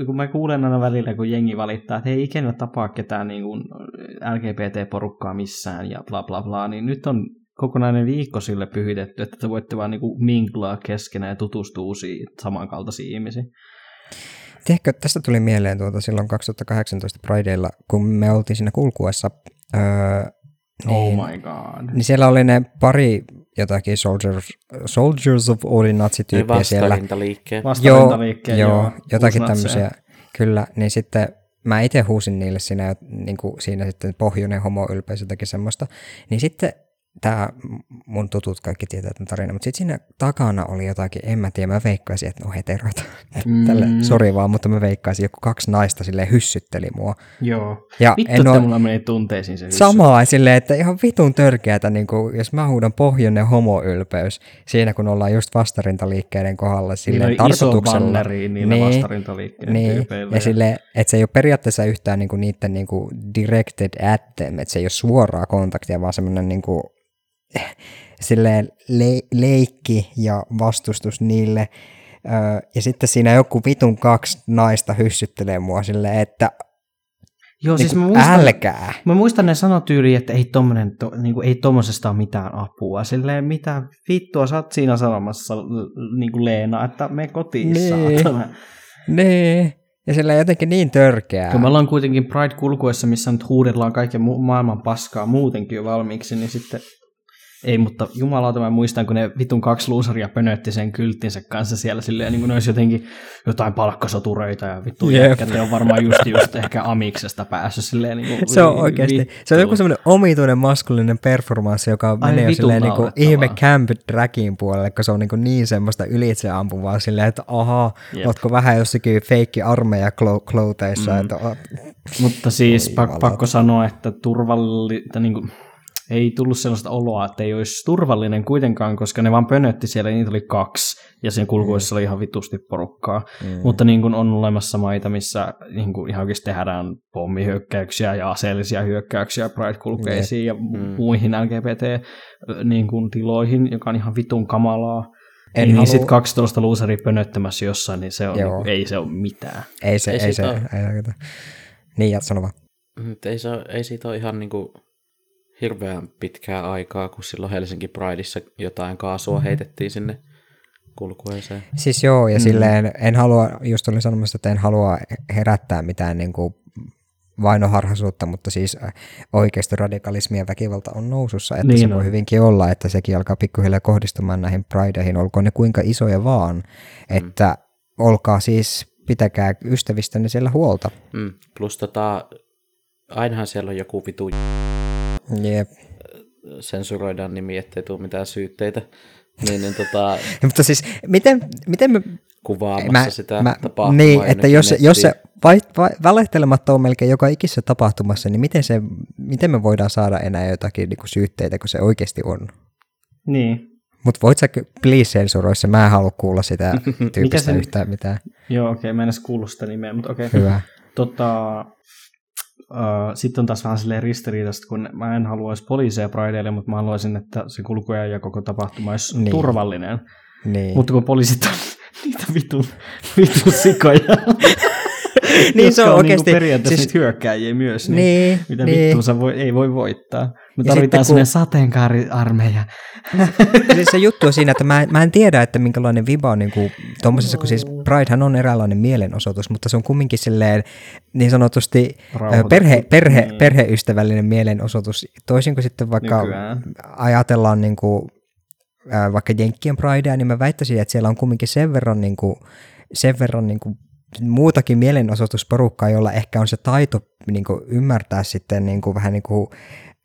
kun mä kuulen aina välillä, kun jengi valittaa, että ei ikinä tapaa ketään niinku LGBT-porukkaa missään ja bla bla bla, niin nyt on kokonainen viikko sille pyhitetty, että te voitte vaan niinku minglaa keskenään ja tutustua uusiin samankaltaisiin ihmisiin. Tiedätkö, tästä tuli mieleen tuota silloin 2018 Prideilla, kun me oltiin siinä kulkuessa, öö, niin, Oh my god. niin siellä oli ne pari jotakin Soldiers, Soldiers of Odin natsityyppiä Niin siellä. vastarintaliikkeen. Vastarintaliikkeen, joo, joo, jotakin tämmöisiä, kyllä, niin sitten mä itse huusin niille siinä, niin kuin siinä sitten pohjoinen homoylpeys jotakin semmoista, niin sitten tämä mun tutut kaikki tietää tämän tarinan, mutta sitten siinä takana oli jotakin, en mä tiedä, mä veikkaisin, että ne on heteroita. Mm. Tälle, sori vaan, mutta mä veikkaisin, joku kaksi naista sille hyssytteli mua. Joo. Ja Vittu, en että oo- mulla meni tunteisiin se hyssy. Samaa silleen, että ihan vitun törkeätä, niin kuin, jos mä huudan pohjoinen homoylpeys siinä, kun ollaan just vastarintaliikkeiden kohdalla Niillä silleen oli iso tarkoituksella. banneri niillä Niin, vastarintaliikkeen Niin, tyypeillä. ja silleen, että se ei ole periaatteessa yhtään niinku niiden niinku directed at them, että se ei ole suoraa kontaktia, vaan semmoinen niinku, silleen le- leikki ja vastustus niille. Öö, ja sitten siinä joku vitun kaksi naista hyssyttelee mua silleen, että Joo, siis mä Niinku, muistan, älkää. mä muistan ne sanotyyli, että ei, tommonen, to, niinku, ei tommosesta ole mitään apua. Silleen, mitä vittua sä oot siinä sanomassa, l- niinku Leena, että me kotiin Niin. saatana. Nee. Ja sillä jotenkin niin törkeää. Kun me ollaan kuitenkin Pride-kulkuessa, missä nyt huudellaan kaiken maailman paskaa muutenkin jo valmiiksi, niin sitten ei, mutta jumalauta mä muistan, kun ne vitun kaksi luusaria pönötti sen kylttinsä kanssa siellä silleen, niin kuin ne olisi jotenkin jotain palkkasotureita ja vittu jätkät, ne on varmaan just, just ehkä amiksesta päässyt silleen niin kuin, Se on oikeasti, vittu. se on joku semmoinen omituinen maskulinen performanssi, joka Ai menee jo silleen niinku naurettavaa. ihme camp dragin puolelle, kun se on niinku niin semmoista ylitseampuvaa silleen, että aha, Jep. ootko vähän jossakin feikki armeija klouteissa, mm. että Mutta siis pak- pakko sanoa, että turvalli, että niin kuin, ei tullut sellaista oloa, että ei olisi turvallinen kuitenkaan, koska ne vaan pönötti siellä, niitä oli kaksi, ja sen kulkuessa oli ihan vitusti porukkaa. mm. Mutta niin kuin on olemassa maita, missä niin kuin ihan oikeasti tehdään pommihyökkäyksiä ja aseellisia hyökkäyksiä Pride-kulkeisiin ja Mm. muihin LGBT-tiloihin, niin kuin tiloihin, joka on ihan vitun kamalaa. En niin halua- sitten 12 luuseria pönöttämässä jossain, niin se on, Joo. niin kuin, ei se ole mitään. ei se, Ei ei, ei se, siitä ei, oo. ei, niin ja sano vaan. Nyt ei, se, ole- ei siitä ole ihan niinku hirveän pitkää aikaa, kun silloin Helsinki Prideissa jotain kaasua Mm-hmm. heitettiin sinne kulkueeseen. Siis joo, ja Mm. mm. silleen en halua, just olin sanomassa, että en halua herättää mitään niin kuin vainoharhaisuutta, mutta siis äh, oikeisto radikalismi ja väkivalta on nousussa, että Niin se on. voi hyvinkin olla, että sekin alkaa pikkuhiljaa kohdistumaan näihin prideihin, olkoon ne kuinka isoja vaan, että olkaa siis, pitäkää ystävistänne siellä huolta. Mm. Plus tota, ainahan siellä on joku vitu Jep. sensuroidaan nimi, ettei tule mitään syytteitä. Niin, niin tota, Mutta siis, miten, miten me kuvaamassa sitä tapahtumaa. Niin, että jos, jos se vai, vai, valehtelematta on melkein joka ikisessä tapahtumassa, niin miten, se, miten me voidaan saada enää jotakin niin kuin syytteitä, kun se oikeasti on? Niin. Mutta voit sä please sensuroi se, mä en halua kuulla sitä tyypistä sen- yhtään mitään. Joo, okei, okay, mä en edes kuullut sitä nimeä, mutta okei. Okay. Hyvä. Tota, uh, sitten on taas vähän silleen ristiriitaista, kun mä en haluaisi poliiseja Prideille, mutta mä haluaisin, että se kulkuja ja koko tapahtuma olisi niin. turvallinen. Niin. Mutta kun poliisit on niitä vitun, vitun sikoja, Niin se on jotka oikeasti- Niinku periaatteessa siis- hyökkääjiä myös, niin, niin, mitä niin. vittua sä voi, ei voi voittaa. Me Ja tarvitaan sitten kun- sateenkaariarmeija. siis se juttu on siinä, että mä, en- mä en tiedä, että minkälainen viba on niin kuin, tommosessa, kun siis Pridehan on eräänlainen mielenosoitus, mutta se on kumminkin silleen niin sanotusti Rauhoitettu. perhe, perhe, Niin. perheystävällinen mielenosoitus, toisin kuin sitten vaikka Nykyään. ajatellaan niin kuin, vaikka Jenkkien Pridea, niin mä väittäisin, että siellä on kumminkin sen verran, niin kuin, sen verran niin kuin, muutakin mielenosoitusporukkaa, jolla ehkä on se taito niin kuin, ymmärtää sitten niin kuin, vähän niin kuin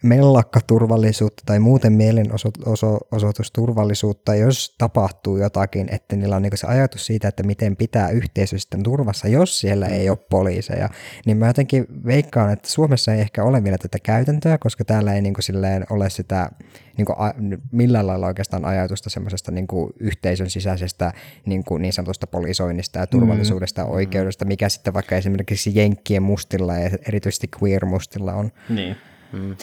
mellakkaturvallisuutta tai muuten mielenosoitusturvallisuutta, jos tapahtuu jotakin, että niillä on niin se ajatus siitä, että miten pitää yhteisö sitten turvassa, jos siellä ei ole poliiseja. Niin mä jotenkin veikkaan, että Suomessa ei ehkä ole vielä tätä käytäntöä, koska täällä ei niin kuin silleen ole sitä niin, kuin a, millään lailla oikeastaan ajatusta semmoisesta niin kuin yhteisön sisäisestä niin, kuin niin sanotusta poliisoinnista ja turvallisuudesta ja oikeudesta, mikä sitten vaikka esimerkiksi Jenkkien mustilla ja erityisesti queer-mustilla on. Niin. Mm.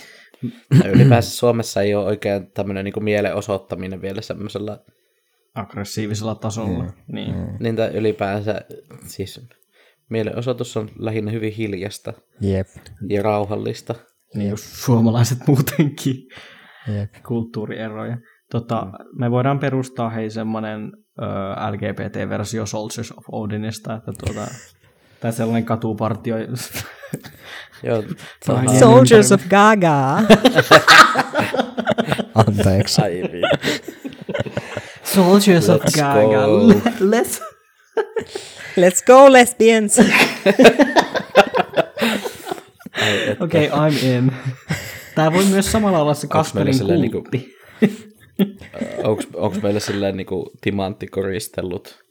Ja ylipäänsä Suomessa ei ole oikein tämmöinen niin mielenosoittaminen vielä semmoisella, Aggressiivisella tasolla. Mm. Niin. Mm. niin tai ylipäänsä siis mielenosoitus on lähinnä hyvin hiljasta Jep, ja rauhallista. niin just suomalaiset muutenkin. jep. kulttuurieroja. Tota, me voidaan perustaa hei semmoinen LGBT-versio Soldiers of Odinista, että tuota, tai sellainen katupartio. Joo, tota, Soldiers of Gaga! Anteeksi. ai. Soldiers of Let's Gaga. go. Let's... Let's go lesbians! Okei, okay, I'm in. Tää voi myös samalla olla se Kasperin niinku- kultti. Onks, onks meillä silleen niinku timanttikoristellut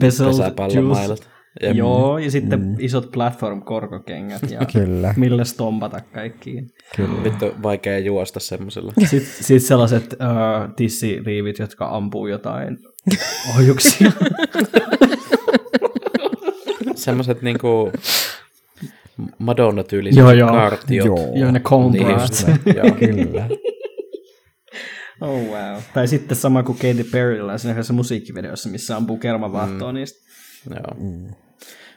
pesäpallomailat? Jep. Joo, ja sitten mm. isot platform-korkokengät ja Kyllä, millä stompata kaikkiin. kyllä. Vittu vaikea juosta semmosella. Sitten sit sellaiset uh, tissiriivit, jotka ampuu jotain ohjuksia. Semmoset niinku Madonna-tyyliset Joo, joo. kartiot. Joo. Joo, ne comb Niin joo. Kyllä. Oh wow. Tai sitten sama kuin Katy Perryllä siinä yhdessä musiikkivideossa, missä ampuu kermavaahtoa mm. niistä. Joo.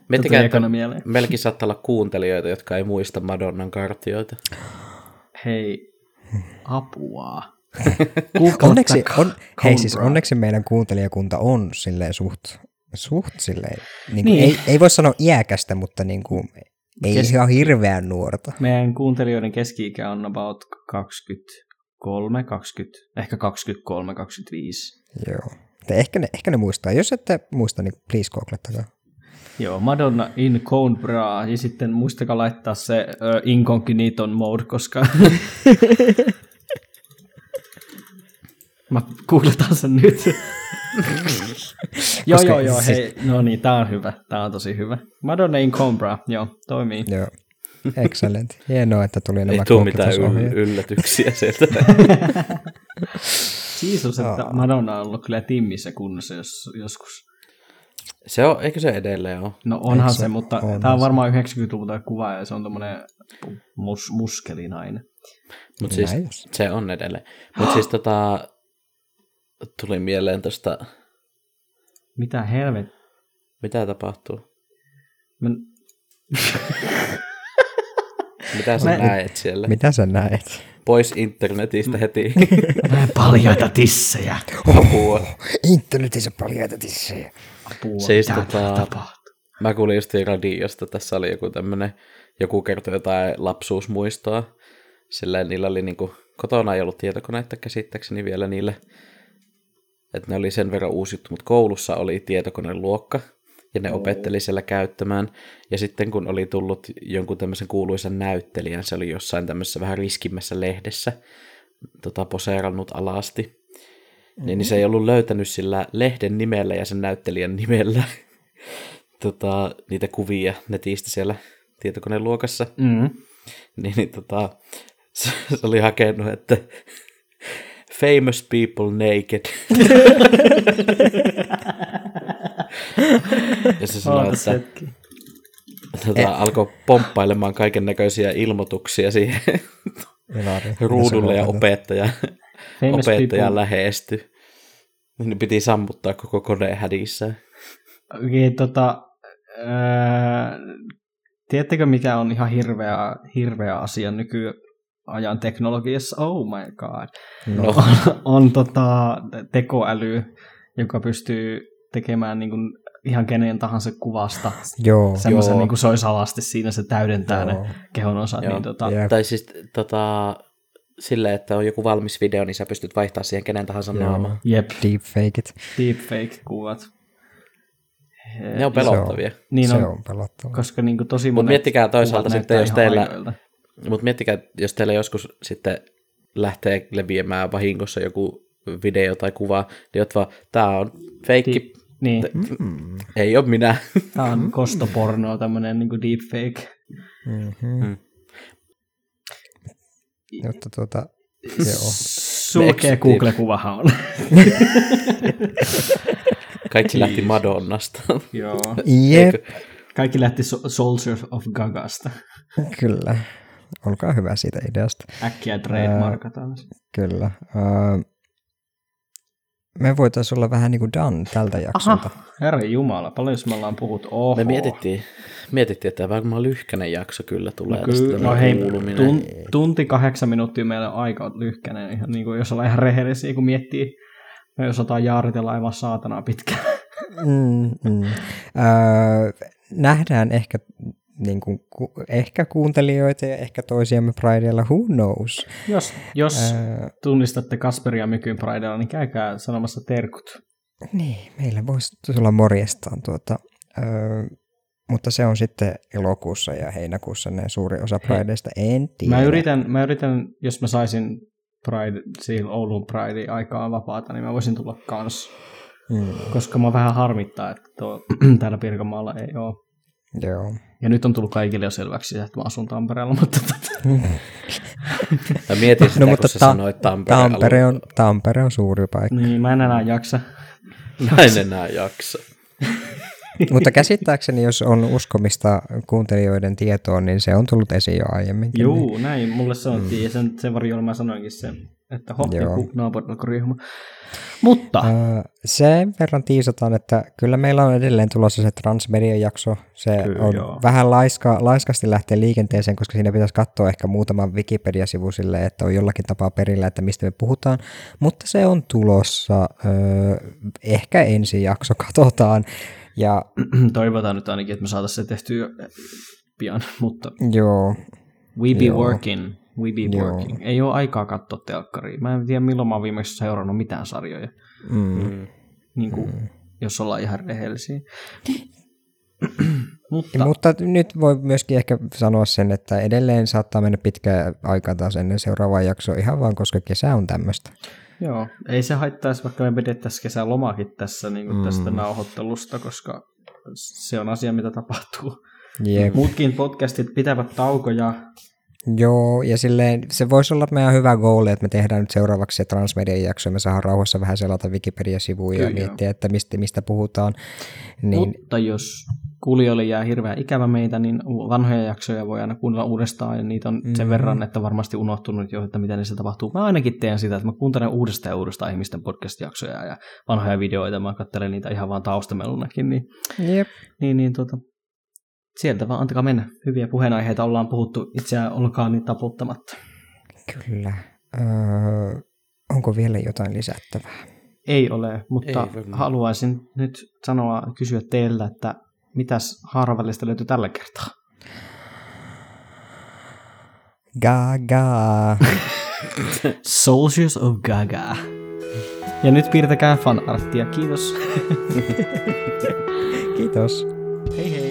Miettikää, että meilläkin saattaa olla kuuntelijoita, jotka ei muista Madonnan kartioita. Hei, apua. Onneksi, on, hei siis onneksi meidän kuuntelijakunta on silleen suht, suht silleen, niin kuin, Niin. Ei, ei voi sanoa iäkästä, mutta niin kuin, ei Kes- ihan hirveän nuorta. Meidän kuuntelijoiden keski-ikä on about 23, 20, ehkä 23, 25. Joo. Te ehkä, ne, ehkä ne muistaa. Jos ette muista, niin please googlettakaa. Joo, Madonna in Cone Bra, ja sitten muistakaa laittaa se uh, incognito mode, koska... Mä googletaan sen nyt. joo, joo, joo, siis- hei, no niin, tää on hyvä, tää on tosi hyvä. Madonna in Cone Bra, joo, toimii. Joo. Excellent. Hienoa, että tuli nämä Ei tule mitään yl- yllätyksiä sieltä. Siisus, että Aa. Madonna on ollut kyllä timmissä kunnossa jos, joskus. Se on, eikö se edelleen ole? No onhan se, se- mutta onhan tämä on varmaan 90-luvulta kuva ja se on tommonen mus, muskelinainen. Mutta siis se on edelleen. Mutta siis tota, tuli mieleen tosta, Mitä helvet? mitä tapahtuu? Mä, Mitä sä Mä- näet siellä? Mitä sä näet? Pois internetistä heti. näen paljaita tissejä. Apua. Internetissä paljaita tissejä. Apua, Siis tota-? Mä kuulin just radiosta, tässä oli joku tämmönen, joku kertoi jotain lapsuusmuistoa. Sillä niillä oli niinku, kotona ei ollut tietokoneita käsittääkseni vielä niille, että ne oli sen verran uusittu, mutta koulussa oli tietokoneluokka, ja ne opetteli siellä käyttämään. Ja sitten kun oli tullut jonkun tämmöisen kuuluisan näyttelijän, se oli jossain tämmöisessä vähän riskimmässä lehdessä, tota, poseerannut alasti, niin, niin se ei ollut löytänyt sillä lehden nimellä ja sen näyttelijän nimellä tota, niitä kuvia netistä siellä tietokoneluokassa, Mm. niin, niin tota, se, se oli hakenut, että famous people naked. ja se sanoi, että hetki. tota, alkoi pomppailemaan kaiken näköisiä ilmoituksia siihen ruudulle ja opettaja, Famous opettaja people. lähestyi. Niin piti sammuttaa koko kone hädissä. Okei, tota, ää, tiedättekö mikä on ihan hirveä, hirveä asia nykyajan teknologiassa? Oh my god. No, on, on tota, tekoäly, joka pystyy tekemään niin kuin ihan kenen tahansa kuvasta Joo. semmoisen Joo. niin kuin sois alasti, siinä se täydentää Joo. ne kehon osat. Joo. Niin, tota. Tai siis tota, silleen, että on joku valmis video, niin sä pystyt vaihtaa siihen kenen tahansa Joo. naamaan. Jep, Deepfakeit. deepfake-kuvat. Ne on pelottavia. Niin se on, on pelottavaa. koska niin kuin tosi Mutta monet miettikää toisaalta sitten, jos teillä, mutta miettikää, jos teillä joskus sitten lähtee leviämään vahingossa joku video tai kuva, niin oot vaan, tää on feikki, Di- niin, Mm. ei ole minä. tämä on kostopornoa, tämmöinen niin deepfake. Mm-hmm. Mm. Jotta tuota, joo. Sulkea Me Google-kuvahan on. Kaikki lähti Madonnasta. Joo. Jep, Kaikki lähti so- Soldier of Gagasta. kyllä. Olkaa hyvä siitä ideasta. Äkkiä trademarkataan. se. Kyllä. Uh, me voitaisiin olla vähän niin kuin done tältä jaksolta. Aha, herra jumala, paljon me ollaan puhuttu. Oho. Me mietittiin, mietittiin, että varmaan lyhkäinen jakso kyllä tulee. No, tästä kyllä, tämä no hei, tun, tunti kahdeksan minuuttia meillä on aika lyhkäinen, ihan niin kuin jos ollaan ihan rehellisiä, kun miettii, me osataan jaaritella aivan saatanaa pitkään. Mm, mm. Uh, nähdään ehkä, niin kuin, ku, ehkä kuuntelijoita ja ehkä toisiamme Prideilla, who knows. Jos, jos Uh, tunnistatte Kasperia Mykyn Pridella, niin käykää sanomassa terkut. niin, meillä voisi tulla morjestaan tuota, uh, mutta se on sitten elokuussa ja heinäkuussa ne suuri osa Prideista, en tiedä. Mä yritän, mä yritän, jos mä saisin Pride, siihen Oulun Pride aikaa vapaata, niin mä voisin tulla kans. Mm, Koska mä vähän harmittaa, että tuo, täällä Pirkanmaalla ei ole. joo. Ja nyt on tullut kaikille jo selväksi, että mä asun Tampereella, mutta tota, Mä mietin sitä, No, mutta kun sä ta- sanoit Tampere. Tampere on, Tampere on suuri paikka. niin mä en enää jaksa. Mä en enää jaksa. Mutta käsittääkseni, jos on uskomista kuuntelijoiden tietoon, niin se on tullut esiin jo aiemminkin. Niin, Juu, näin mulle sanottiin, ja sen, sen varjolla mä sanoinkin sen. Että hoh, Joo. joku naapurinokoriihoma. Mutta, Öö, sen verran tiisataan, että kyllä meillä on edelleen tulossa se Transmedia-jakso. Se Kyllä, on joo. vähän laiska, laiskasti lähteä liikenteeseen, koska siinä pitäisi katsoa ehkä muutama Wikipedia-sivu sille, että on jollakin tapaa perillä, että mistä me puhutaan. Mutta se on tulossa. Öö, ehkä ensi jakso katsotaan. Ja toivotaan nyt ainakin, että me saataisiin se tehtyä pian, mutta joo, we be Joo. working. We be Joo. working. Ei ole aikaa katsoa telkkaria. Mä en tiedä, milloin mä oon viimeksi seurannut mitään sarjoja, mm, Mm. niin kuin, jos ollaan ihan rehellisiä. mutta, Ja, mutta nyt voi myöskin ehkä sanoa sen, että edelleen saattaa mennä pitkä aika taas ennen seuraavaa jaksoa, ihan vaan koska kesä on tämmöistä. Joo, ei se haittaisi, vaikka me pidettäisiin kesälomakin tässä niin kuin Mm. tästä nauhoittelusta, koska se on asia, mitä tapahtuu. Jep. Muutkin podcastit pitävät taukoja. Joo, ja silleen se voisi olla meidän hyvä goali, että me tehdään nyt seuraavaksi se Transmedian jakso, ja me saadaan rauhassa vähän selata Wikipedia-sivuja ja Kyllä, miettiä, että mistä, mistä puhutaan. Niin, Mutta jos kuulijoille jää hirveän ikävä meitä, niin vanhoja jaksoja voi aina kuunnella uudestaan, ja niitä on sen Mhm. verran, että varmasti unohtunut jo, että miten niissä tapahtuu. Mä ainakin teen sitä, että mä kuuntelen uudestaan ja uudestaan ihmisten podcast-jaksoja ja vanhoja videoita, mä katselen niitä ihan vaan taustamelunakin, niin jep. Niin, niin tota, sieltä vaan antakaa mennä. Hyviä puheenaiheita ollaan puhuttu, itseään olkaa niin taputtamatta. Kyllä. Öö, onko vielä jotain lisättävää? Ei ole, mutta Ei varmaan. haluaisin nyt sanoa, kysyä teiltä, että mitäs haaravälistä löytyy tällä kertaa? Gaga. Soldiers of Gaga. Ja nyt piirtäkää fanarttia. Kiitos. Kiitos. hei hei.